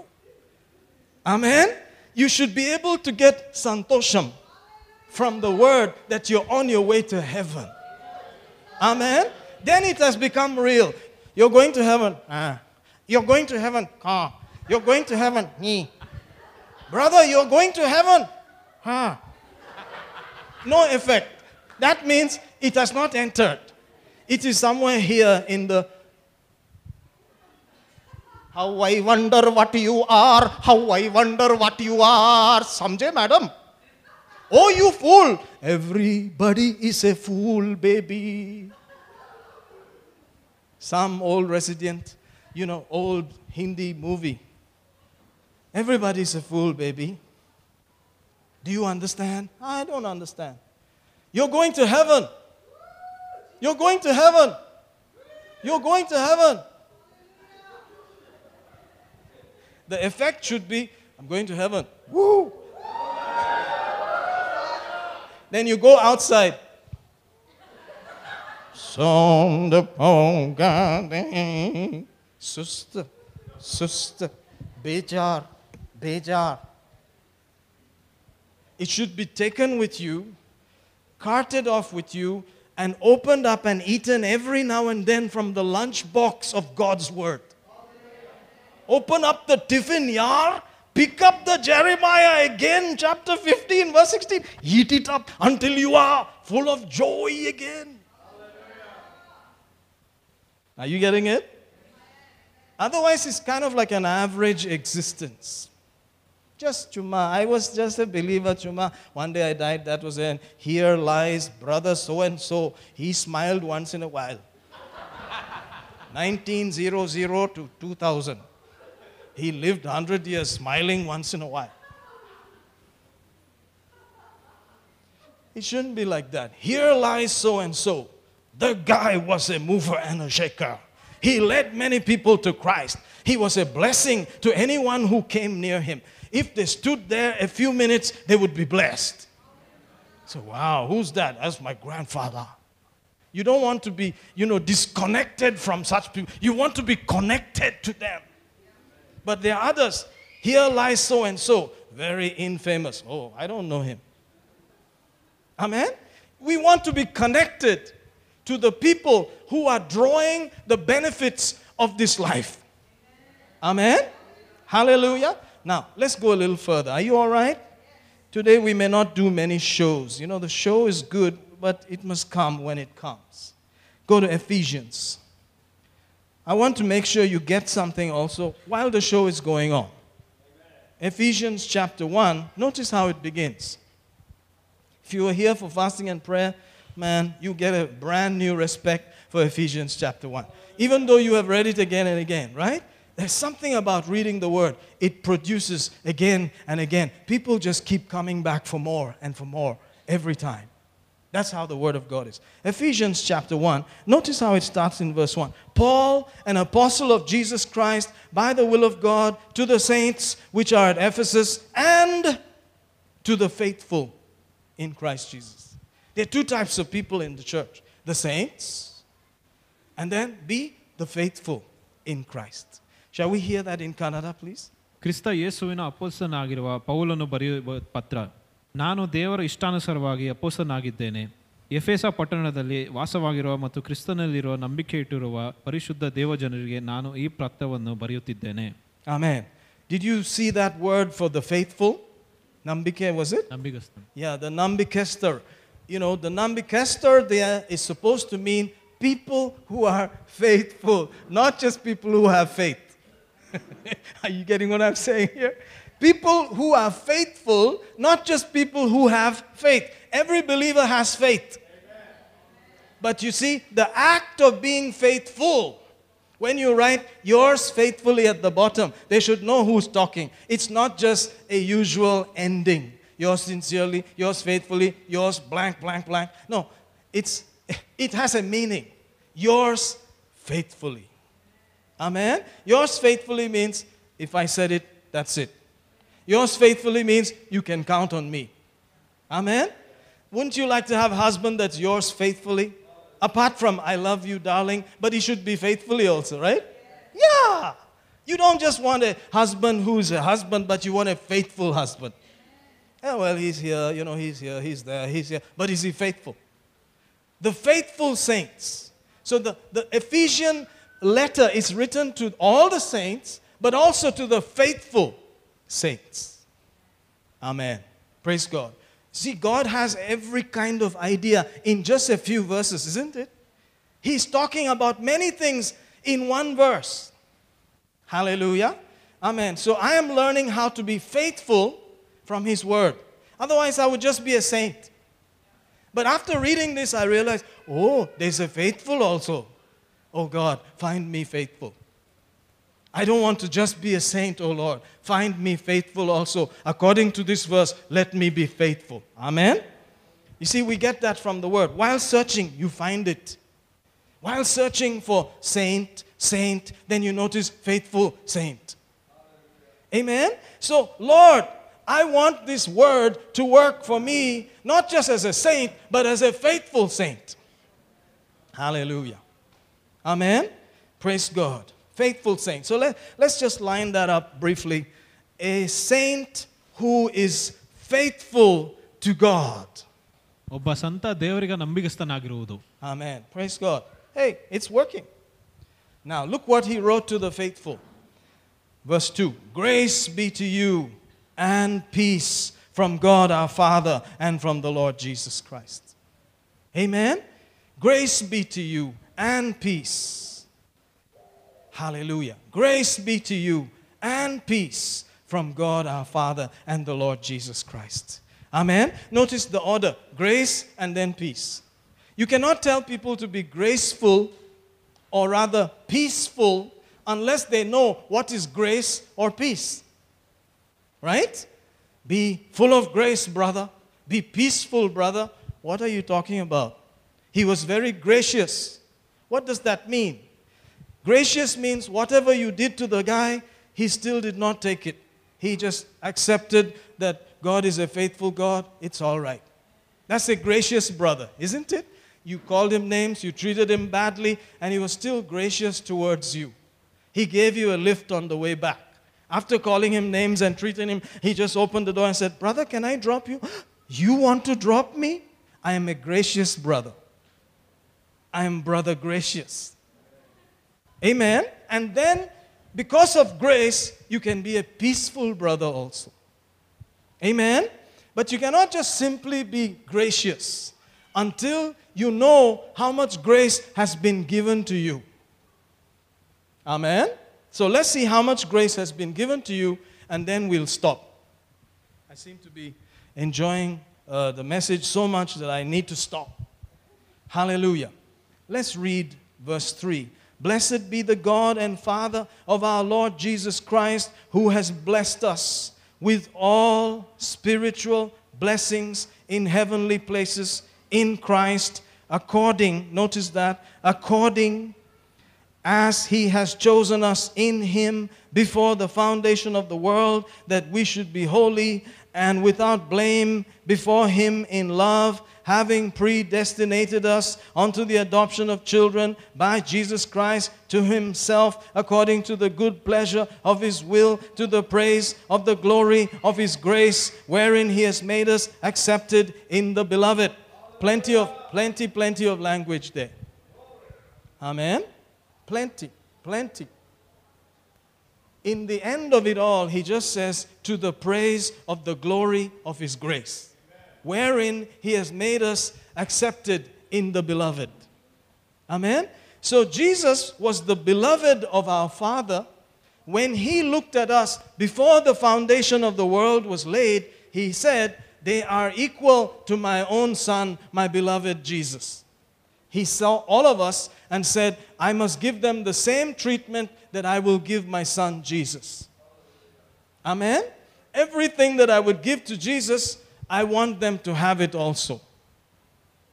Speaker 1: Amen. You should be able to get santosham from the word that you're on your way to heaven. Amen. Then it has become real. You're going to heaven. Ah. You're going to heaven. Ah. You're going to heaven. Brother, you're going to heaven. Ah. No effect. That means it has not entered. It is somewhere here in the how I wonder what you are. How I wonder what you are. Samjhe, madam. Oh, you fool. Everybody is a fool, baby. Some old resident, you know, old Hindi movie. Everybody is a fool, baby. Do you understand? I don't understand. You're going to heaven. You're going to heaven. You're going to heaven. The effect should be I'm going to heaven. Woo! then you go outside. Sondaponga Susta, susta, bejar, bejar. It should be taken with you, carted off with you, and opened up and eaten every now and then from the lunch box of God's Word. Open up the tiffin yar. Pick up the Jeremiah again, chapter 15, verse 16. Eat it up until you are full of joy again. Are you getting it? Otherwise, it's kind of like an average existence. Just chuma. I was just a believer, chuma. One day I died, that was it. Here lies brother so and so. He smiled once in a while. 1900 to 2000. He lived 100 years smiling once in a while. It shouldn't be like that. Here lies so and so. The guy was a mover and a shaker. He led many people to Christ. He was a blessing to anyone who came near him. If they stood there a few minutes, they would be blessed. So, wow, who's that? That's my grandfather. You don't want to be, you know, disconnected from such people. You want to be connected to them. But there are others. Here lies so and so, very infamous. Oh, I don't know him. Amen? We want to be connected to the people who are drawing the benefits of this life. Amen? Hallelujah. Now, let's go a little further. Are you all right? Today we may not do many shows. You know, the show is good, but it must come when it comes. Go to Ephesians. I want to make sure you get something also while the show is going on. Ephesians chapter 1, notice how it begins. If you are here for fasting and prayer, man, you get a brand new respect for Ephesians chapter 1. Even though you have read it again and again, right? There's something about reading the word. It produces again and again. People just keep coming back for more and for more every time. That's how the word of God is. Ephesians chapter 1, notice how it starts in verse 1. Paul, an apostle of Jesus Christ, by the will of God, to the saints which are at Ephesus, and to the faithful in Christ Jesus. There are two types of people in the church the saints, and then be the faithful in Christ. Shall we hear that in Kannada, please?
Speaker 2: ಕ್ರಿಸ್ತ ಯೇಸುವಿನ ಅಪೋಸ್ತನಾಗಿರುವ ಪೌಲನು ಬರೆಯುವ ಪತ್ರ ನಾನು ದೇವರ ಇಷ್ಟಾನುಸಾರವಾಗಿ ಅಪೋಸನಾಗಿದ್ದೇನೆ ಎಫೆಸ ಪಟ್ಟಣದಲ್ಲಿ ವಾಸವಾಗಿರುವ ಮತ್ತು ಕ್ರಿಸ್ತನಲ್ಲಿರುವ ನಂಬಿಕೆ ಇಟ್ಟಿರುವ ಪರಿಶುದ್ಧ ದೇವಜನರಿಗೆ ನಾನು ಈ ಪತ್ರವನ್ನು ಬರೆಯುತ್ತಿದ್ದೇನೆ.
Speaker 1: Amen did you see that word for the faithful ನಂಬಿಕೆ ವಾಸ್ ಇಟ್
Speaker 2: ನಂಬಿಕಸ್ತ
Speaker 1: ಯಾ ದ ನಂಬಿಕೆಸ್ತರ್. You know the ನಂಬಿಕೆಸ್ತರ್ they is suppose to mean people who are faithful not just people who have faith you you getting what I'm? People who are faithful, not just people who have faith. Every believer has faith. But you see, the act of being faithful When you write yours faithfully at the bottom, they should know who's talking. It's not just a usual ending. Yours sincerely, yours faithfully, yours blank, blank, blank. No, it's, it has a meaning. Yours faithfully. Amen? Yours faithfully means if I said it, that's it. Yours faithfully means you can count on me. Amen? Wouldn't you like to have a husband that's yours faithfully? Apart from I love you, darling, but he should be faithfully also, right? Yeah. You don't just want a husband who's a husband, but you want a faithful husband. Yeah, well, he's here, you know, he's here, he's there, he's here, but is he faithful? The faithful saints. So the, the Ephesian letter is written to all the saints, but also to the faithful saints. Amen. Praise God. See, God has every kind of idea in just a few verses, isn't it? He's talking about many things in one verse. Hallelujah. Amen. So I am learning how to be faithful from His Word. Otherwise, I would just be a saint. But after reading this, I realized, oh, there's a faithful also. Oh God, find me faithful. I don't want to just be a saint, oh Lord. Find me faithful also. According to this verse, let me be faithful. Amen? You see, we get that from the word. While searching, you find it. While searching for saint, saint, then you notice faithful saint. Amen? So, Lord, I want this word to work for me, not just as a saint, but as a faithful saint. Hallelujah. Amen? Praise God faithful saint. So let, let's just line that up briefly. A saint who is faithful to God.
Speaker 2: ಒಬ್ಬ ಸಂತ ದೇವರಿಗೆ ನಂಬಿಗಸ್ತನಾಗಿರುವುದು
Speaker 1: Amen. Praise God. Hey, it's working. Now, look what he wrote to the faithful. Verse 2 Grace be to you and peace from God our Father and from the Lord Jesus Christ. Amen. Grace be to you and peace. Hallelujah. Grace be to you and peace from God our Father and the Lord Jesus Christ. Amen. Notice the order grace and then peace. You cannot tell people to be graceful or rather peaceful unless they know what is grace or peace. Right? Be full of grace, brother. Be peaceful, brother. What are you talking about? He was very gracious. What does that mean? Gracious means whatever you did to the guy, he still did not take it. He just accepted that God is a faithful God. It's all right. That's a gracious brother, isn't it? You called him names, you treated him badly, and he was still gracious towards you. He gave you a lift on the way back. After calling him names and treating him, he just opened the door and said, Brother, can I drop you? You want to drop me? I am a gracious brother. I am brother gracious. Amen. And then, because of grace, you can be a peaceful brother also. Amen. But you cannot just simply be gracious until you know how much grace has been given to you. Amen. So let's see how much grace has been given to you, and then we'll stop. I seem to be enjoying uh, the message so much that I need to stop. Hallelujah. Let's read verse 3. Blessed be the God and Father of our Lord Jesus Christ, who has blessed us with all spiritual blessings in heavenly places in Christ, according, notice that, according as he has chosen us in him before the foundation of the world, that we should be holy and without blame before him in love having predestinated us unto the adoption of children by Jesus Christ to himself, according to the good pleasure of his will, to the praise of the glory of his grace, wherein he has made us accepted in the beloved. Plenty of, plenty, plenty of language there. Amen? Plenty, plenty. In the end of it all, he just says, to the praise of the glory of his grace wherein he has made us accepted in the beloved. Amen? So Jesus was the beloved of our Father. When he looked at us before the foundation of the world was laid, he said, They are equal to my own Son, my beloved Jesus. He saw all of us and said, I must give them the same treatment that I will give my son Jesus. Amen? Everything that I would give to Jesus, I want them to have it also.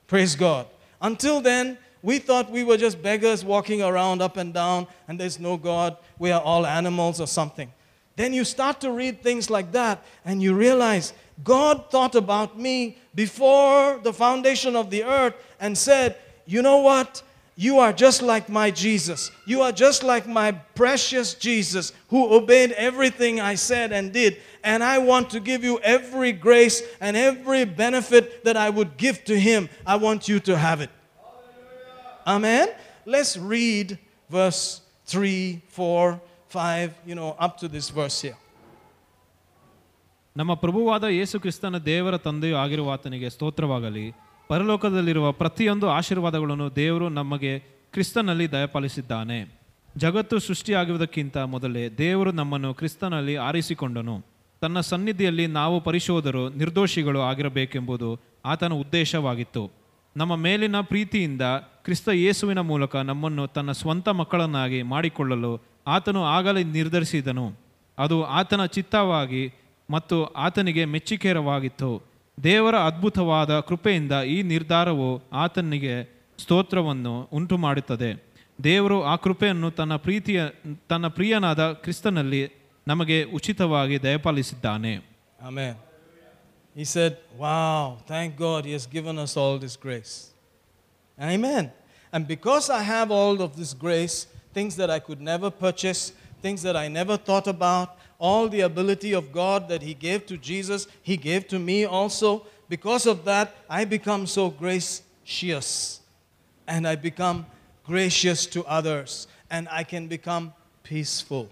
Speaker 1: Praise God. Until then, we thought we were just beggars walking around up and down, and there's no God. We are all animals or something. Then you start to read things like that, and you realize God thought about me before the foundation of the earth and said, You know what? You are just like my Jesus. You are just like my precious Jesus who obeyed everything I said and did. And I want to give you every grace and every benefit that I would give to him. I want you to have it. Amen. Let's read verse 3, 4, 5, you know, up to this verse here.
Speaker 2: ನಮ್ಮ ಪ್ರಭುವಾದ ಯೇಸು ಕ್ರಿಸ್ತನ ದೇವರ ತಂದೆಯೂ ಆಗಿರುವ ಆತನಿಗೆ ಸ್ತೋತ್ರವಾಗಲಿ ಪರಲೋಕದಲ್ಲಿರುವ ಪ್ರತಿಯೊಂದು ಆಶೀರ್ವಾದಗಳನ್ನು ದೇವರು ನಮಗೆ ಕ್ರಿಸ್ತನಲ್ಲಿ ದಯಪಾಲಿಸಿದ್ದಾನೆ. ಜಗತ್ತು ಸೃಷ್ಟಿಯಾಗುವುದಕ್ಕಿಂತ ಮೊದಲೇ ದೇವರು ನಮ್ಮನ್ನು ಕ್ರಿಸ್ತನಲ್ಲಿ ಆರಿಸಿಕೊಂಡನು. ತನ್ನ ಸನ್ನಿಧಿಯಲ್ಲಿ ನಾವು ಪರಿಶೋಧರು, ನಿರ್ದೋಷಿಗಳು ಆಗಿರಬೇಕೆಂಬುದು ಆತನ ಉದ್ದೇಶವಾಗಿತ್ತು. ನಮ್ಮ ಮೇಲಿನ ಪ್ರೀತಿಯಿಂದ ಕ್ರಿಸ್ತ ಯೇಸುವಿನ ಮೂಲಕ ನಮ್ಮನ್ನು ತನ್ನ ಸ್ವಂತ ಮಕ್ಕಳನ್ನಾಗಿ ಮಾಡಿಕೊಳ್ಳಲು ಆತನು ಆಗಲೇ ನಿರ್ಧರಿಸಿದನು. ಅದು ಆತನ ಚಿತ್ತವಾಗಿ ಮತ್ತು ಆತನಿಗೆ ಮೆಚ್ಚಿಕೆರವಾಗಿತ್ತು. ದೇವರ ಅದ್ಭುತವಾದ ಕೃಪೆಯಿಂದ ಈ ನಿರ್ಧಾರವು ಆತನಿಗೆ ಸ್ತೋತ್ರವನ್ನು ಉಂಟು ಮಾಡುತ್ತದೆ ದೇವರು ಆ ಕೃಪೆಯನ್ನು ತನ್ನ ಪ್ರೀತಿಯ ತನ್ನ ಪ್ರಿಯನಾದ ಕ್ರಿಸ್ತನಲ್ಲಿ ನಮಗೆ ಉಚಿತವಾಗಿ ದಯಪಾಲಿಸಿದ್ದಾನೆ
Speaker 1: ಆಮೇಲೆ He said, Wow, thank God He has given us all this grace. Amen. And because I have all of this grace, things that I could never purchase, things that I never thought about, all the ability of God that He gave to Jesus, He gave to me also. Because of that, I become so gracious and I become gracious to others and I can become peaceful.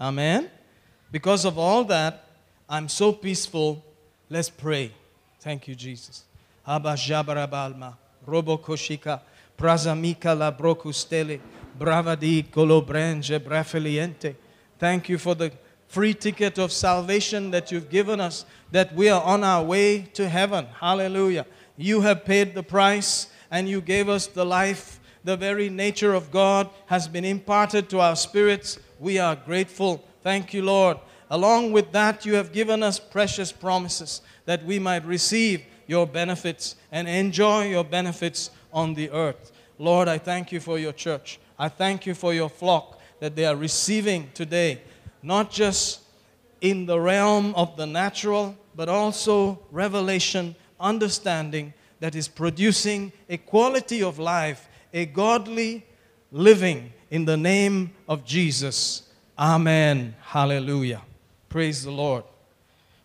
Speaker 1: Amen. Because of all that, I'm so peaceful. Let's pray. Thank you, Jesus. Abba Jabarabalma, Robo Koshika, Prazamika la Brocustele, Bravadi Colobranje Brafeliente. Thank you for the free ticket of salvation that you've given us, that we are on our way to heaven. Hallelujah. You have paid the price and you gave us the life. The very nature of God has been imparted to our spirits. We are grateful. Thank you, Lord. Along with that, you have given us precious promises that we might receive your benefits and enjoy your benefits on the earth. Lord, I thank you for your church. I thank you for your flock that they are receiving today, not just in the realm of the natural, but also revelation, understanding that is producing a quality of life, a godly living in the name of Jesus. Amen. Hallelujah. Praise the Lord.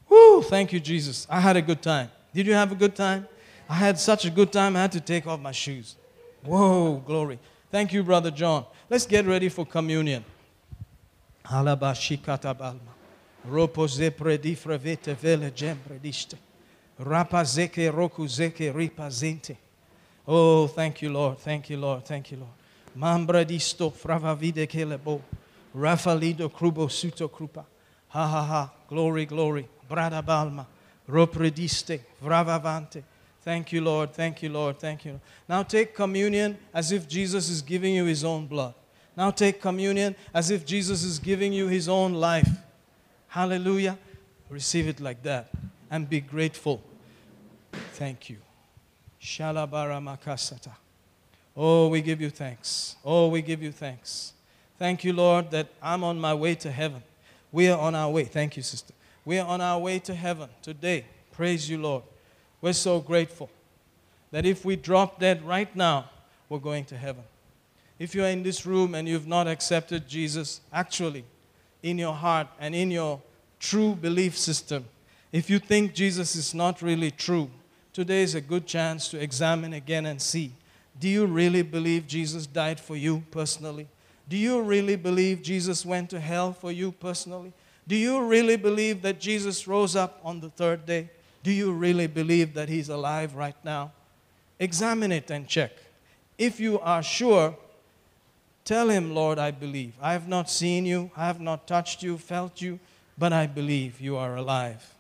Speaker 1: Woo, thank you, Jesus. I had a good time. Did you have a good time? I had such a good time, I had to take off my shoes. Whoa, glory. Thank you, Brother John. Let's get ready for communion. Rapazeke rokuzeke. Oh, thank you, Lord. Thank you, Lord. Thank you, Lord. Mambradisto fravavide kelebo. Rafalido krubo suto krupa. Ha ha ha. Glory, glory. Brada balma. Roprediste. Vravavante. Thank you, Lord. Thank you, Lord. Thank you. Now take communion as if Jesus is giving you his own blood. Now take communion as if Jesus is giving you his own life. Hallelujah. Receive it like that and be grateful. Thank you. Shalabara makasata. Oh, we give you thanks. Oh, we give you thanks. Thank you, Lord, that I'm on my way to heaven. We are on our way. Thank you, sister. We are on our way to heaven today. Praise you, Lord. We're so grateful that if we drop dead right now, we're going to heaven. If you're in this room and you've not accepted Jesus, actually, in your heart and in your true belief system, if you think Jesus is not really true, today is a good chance to examine again and see do you really believe Jesus died for you personally? Do you really believe Jesus went to hell for you personally? Do you really believe that Jesus rose up on the third day? Do you really believe that He's alive right now? Examine it and check. If you are sure, tell Him, Lord, I believe. I have not seen you, I have not touched you, felt you, but I believe you are alive.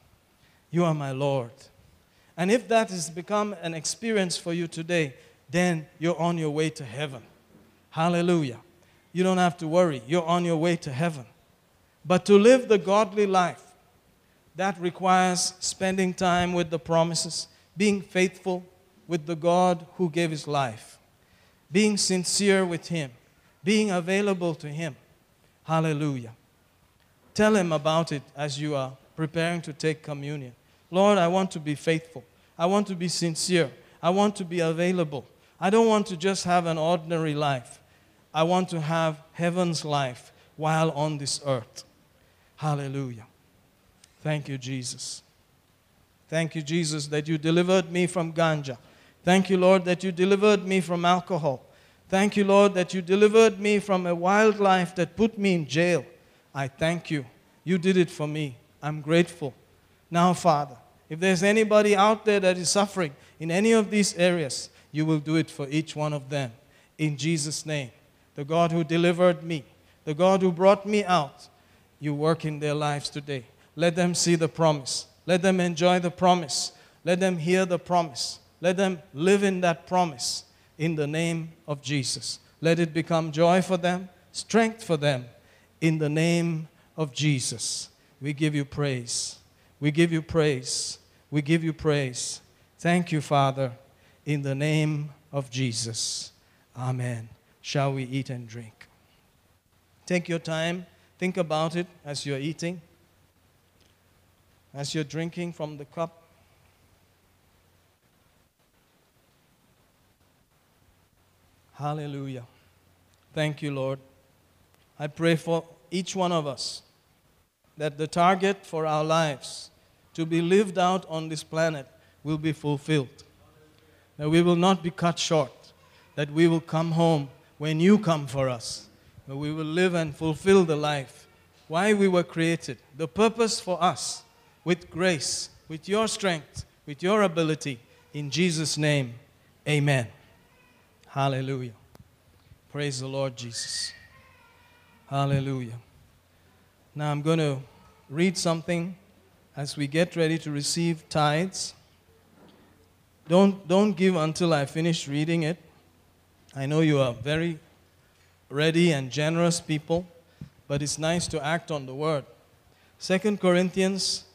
Speaker 1: You are my Lord. And if that has become an experience for you today, then you're on your way to heaven. Hallelujah. You don't have to worry. You're on your way to heaven. But to live the godly life, that requires spending time with the promises, being faithful with the God who gave his life, being sincere with him, being available to him. Hallelujah. Tell him about it as you are preparing to take communion. Lord, I want to be faithful. I want to be sincere. I want to be available. I don't want to just have an ordinary life. I want to have heaven's life while on this earth. Hallelujah. Thank you, Jesus. Thank you, Jesus, that you delivered me from ganja. Thank you, Lord, that you delivered me from alcohol. Thank you, Lord, that you delivered me from a wild life that put me in jail. I thank you. You did it for me. I'm grateful. Now, Father, if there's anybody out there that is suffering in any of these areas, you will do it for each one of them. In Jesus' name. The God who delivered me, the God who brought me out, you work in their lives today. Let them see the promise. Let them enjoy the promise. Let them hear the promise. Let them live in that promise in the name of Jesus. Let it become joy for them, strength for them in the name of Jesus. We give you praise. We give you praise. We give you praise. Thank you, Father, in the name of Jesus. Amen. Shall we eat and drink? Take your time, think about it as you're eating, as you're drinking from the cup. Hallelujah. Thank you, Lord. I pray for each one of us that the target for our lives to be lived out on this planet will be fulfilled. That we will not be cut short. That we will come home when you come for us. That we will live and fulfill the life. Why we were created. The purpose for us with grace, with your strength, with your ability. In Jesus' name, amen. Hallelujah. Praise the Lord Jesus. Hallelujah. Now I'm going to read something as we get ready to receive tithes. Don't, don't give until I finish reading it. I know you are very ready and generous people, but it's nice to act on the word. 2 Corinthians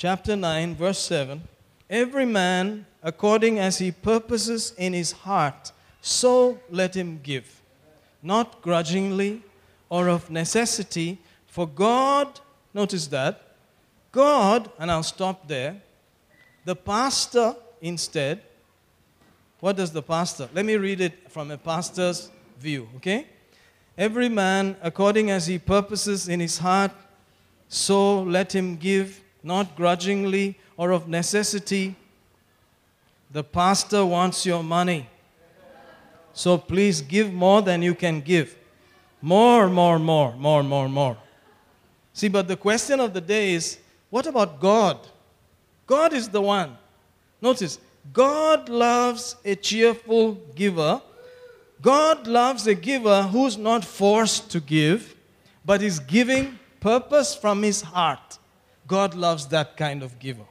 Speaker 1: chapter 9 verse 7 Every man according as he purposes in his heart so let him give, not grudgingly or of necessity, for God, notice that, God, and I'll stop there, the pastor instead, what does the pastor? Let me read it from a pastor's view, okay? Every man according as he purposes in his heart, so let him give, not grudgingly or of necessity. The pastor wants your money. So please give more than you can give. More, more, more, more, more, more. See, but the question of the day is what about God? God is the one. Notice, God loves a cheerful giver. God loves a giver who's not forced to give, but is giving purpose from his heart. God loves that kind of giver.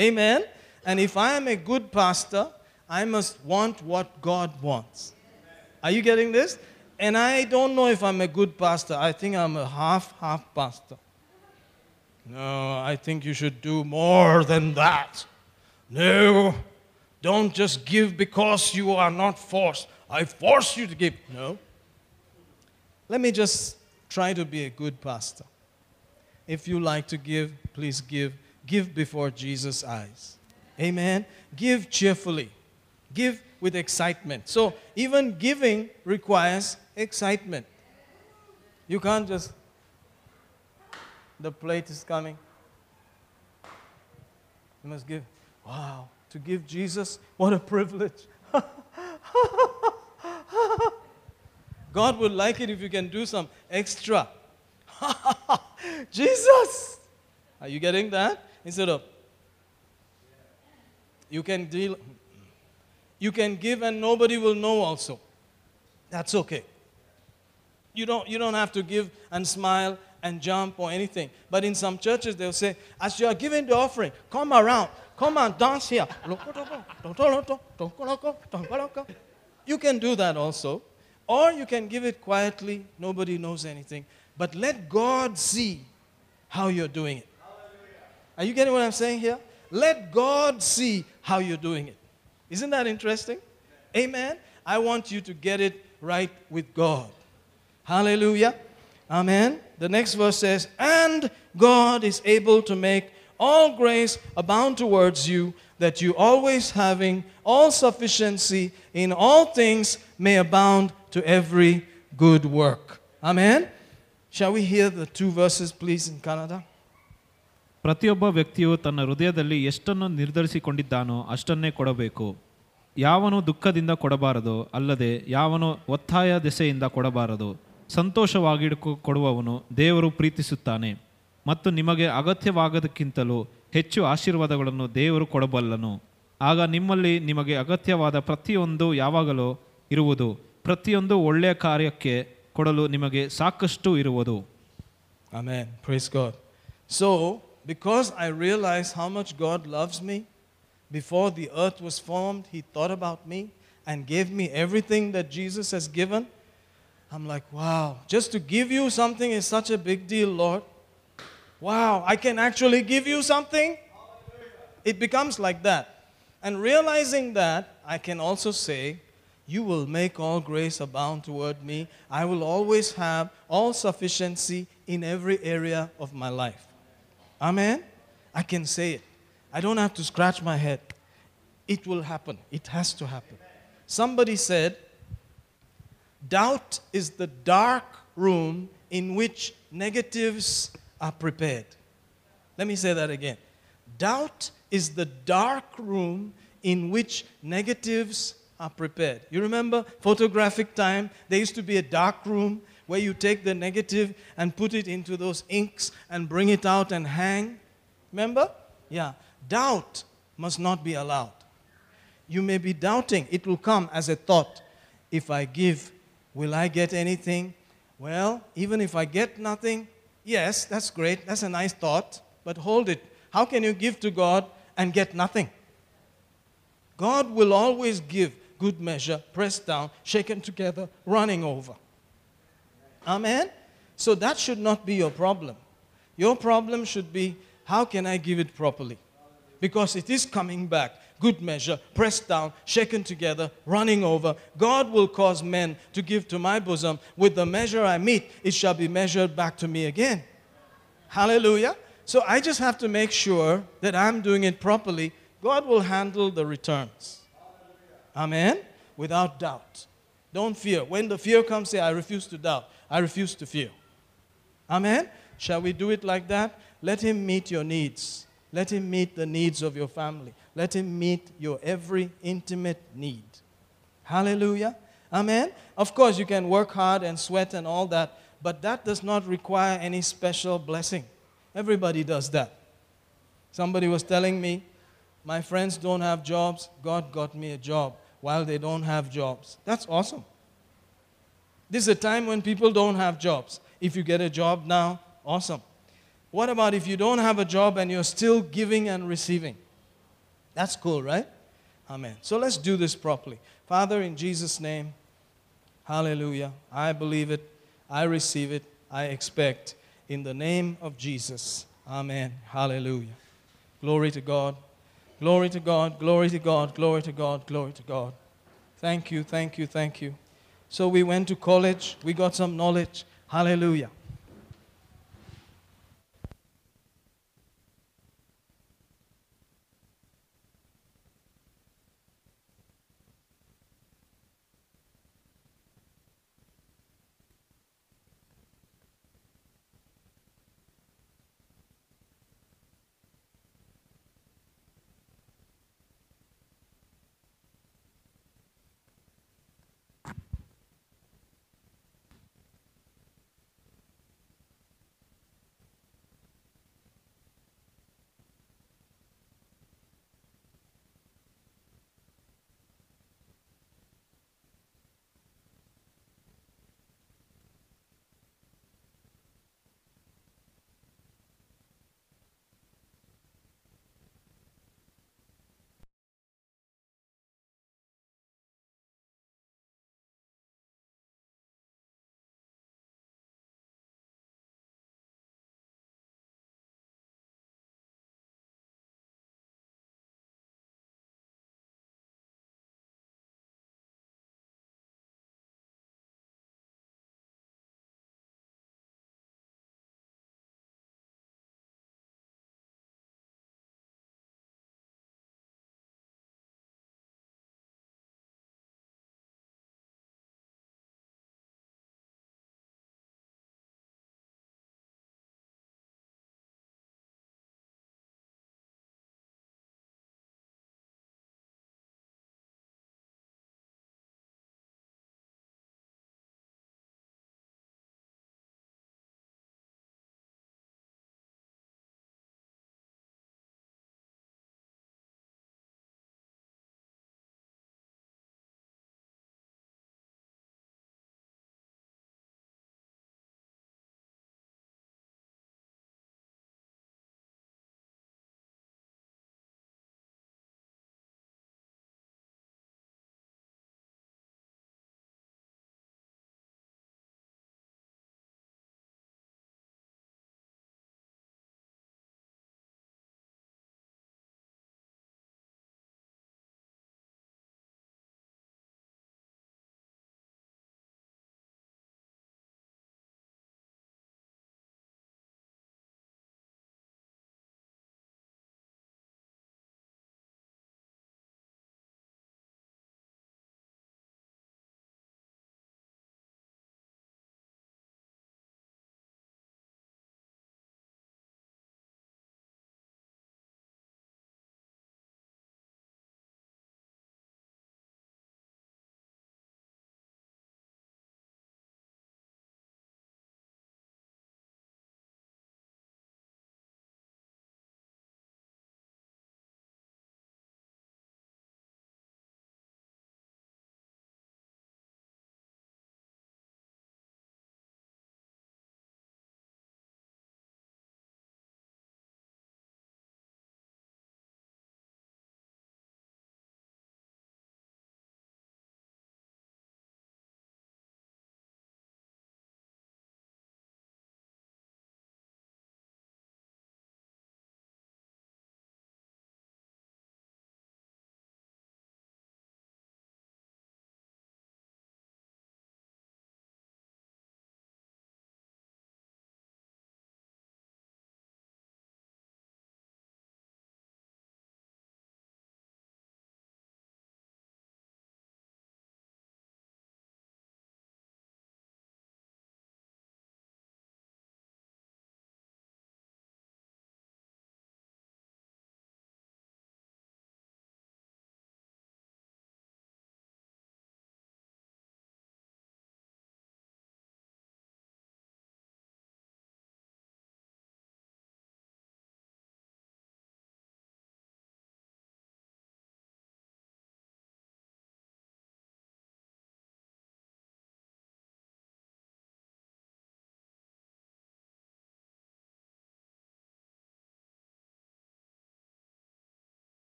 Speaker 1: Amen. And if I am a good pastor, I must want what God wants. Are you getting this? And I don't know if I'm a good pastor. I think I'm a half half pastor. No, I think you should do more than that. No, don't just give because you are not forced. I force you to give. No. Let me just try to be a good pastor. If you like to give, please give. Give before Jesus' eyes. Amen. Give cheerfully. Give with excitement. So even giving requires excitement. You can't just, the plate is coming. You must give. Wow, to give Jesus, what a privilege. God would like it if you can do some extra. Jesus! Are you getting that? Instead of, you can deal, you can give and nobody will know also. That's okay. You don't, you don't have to give and smile and jump or anything. But in some churches, they'll say, as you are giving the offering, come around, come and dance here. You can do that also. Or you can give it quietly, nobody knows anything. But let God see how you're doing it. Hallelujah. Are you getting what I'm saying here? Let God see how you're doing it. Isn't that interesting? Amen. I want you to get it right with God. Hallelujah. Amen. The next verse says, And God is able to make all grace abound towards you, that you always having all sufficiency in all things may abound to every good work. Amen. Shall we hear the two verses, please, in Kannada?
Speaker 2: ಪ್ರತಿಯೊಬ್ಬ ವ್ಯಕ್ತಿಯು ತನ್ನ ಹೃದಯದಲ್ಲಿ ಎಷ್ಟನ್ನು ನಿರ್ಧರಿಸಿಕೊಂಡಿದ್ದಾನೋ ಅಷ್ಟನ್ನೇ ಕೊಡಬೇಕು. ಯಾವನು ದುಃಖದಿಂದ ಕೊಡಬಾರದು ಅಲ್ಲದೆ ಯಾವನು ಒತ್ತಾಯ ದೆಸೆಯಿಂದ ಕೊಡಬಾರದು ಸಂತೋಷವಾಗಿಡ್ಕೊ ಕೊಡುವವನು ದೇವರು ಪ್ರೀತಿಸುತ್ತಾನೆ. ಮತ್ತು ನಿಮಗೆ ಅಗತ್ಯವಾಗದಕ್ಕಿಂತಲೂ ಹೆಚ್ಚು ಆಶೀರ್ವಾದಗಳನ್ನು ದೇವರು ಕೊಡಬಲ್ಲನು. ಆಗ ನಿಮ್ಮಲ್ಲಿ ನಿಮಗೆ ಅಗತ್ಯವಾದ ಪ್ರತಿಯೊಂದು ಯಾವಾಗಲೂ ಇರುವುದು ಪ್ರತಿಯೊಂದು ಒಳ್ಳೆಯ ಕಾರ್ಯಕ್ಕೆ ಕೊಡಲು ನಿಮಗೆ ಸಾಕಷ್ಟು ಇರುವುದು
Speaker 1: Amen. Praise God. So, because I realize how much God loves me, before the earth was formed, He thought about me and gave me everything that Jesus has given. I'm like, wow, just to give you something is such a big deal, Lord. Wow, I can actually give you something? It becomes like that. And realizing that, I can also say, you will make all grace abound toward me. I will always have all sufficiency in every area of my life. Amen? I can say it. I don't have to scratch my head. It will happen. It has to happen. Somebody said, Doubt is the dark room in which negatives are prepared. Let me say that again. Doubt is the dark room in which negatives are prepared. You remember photographic time? There used to be a dark room where you take the negative and put it into those inks and bring it out and hang. Remember? Yeah. Doubt must not be allowed. You may be doubting. It will come as a thought. If I give, will I get anything? Well, even if I get nothing, yes, that's great. That's a nice thought. But hold it. How can you give to God and get nothing? God will always give good measure, pressed down, shaken together, running over. Amen? So that should not be your problem. Your problem should be how can I give it properly? Because it is coming back. Good measure, pressed down, shaken together, running over. God will cause men to give to my bosom. With the measure I mete, it shall be measured back to me again. Hallelujah. So I just have to make sure that I'm doing it properly. God will handle the returns. Amen? Without doubt. Don't fear. When the fear comes, say, I refuse to doubt. I refuse to fear. Amen? Shall we do it like that? Let Him meet your needs. Let Him meet the needs of your family. Let Him meet your every intimate need. Hallelujah. Amen? Of course, you can work hard and sweat and all that, but that does not require any special blessing. Everybody does that. Somebody was telling me, my friends don't have jobs. God got me a job while they don't have jobs. That's awesome. This is a time when people don't have jobs. If you get a job now, awesome. What about if you don't have a job and you're still giving and receiving? That's cool, right? Amen. So let's do this properly. Father, in Jesus' name, hallelujah. I believe it, I receive it, I expect. In the name of Jesus. Amen. Hallelujah. Glory to God. Glory to God. Glory to God. Glory to God. Glory to God. Thank you. Thank you. Thank you. So we went to college. We got some knowledge. Hallelujah.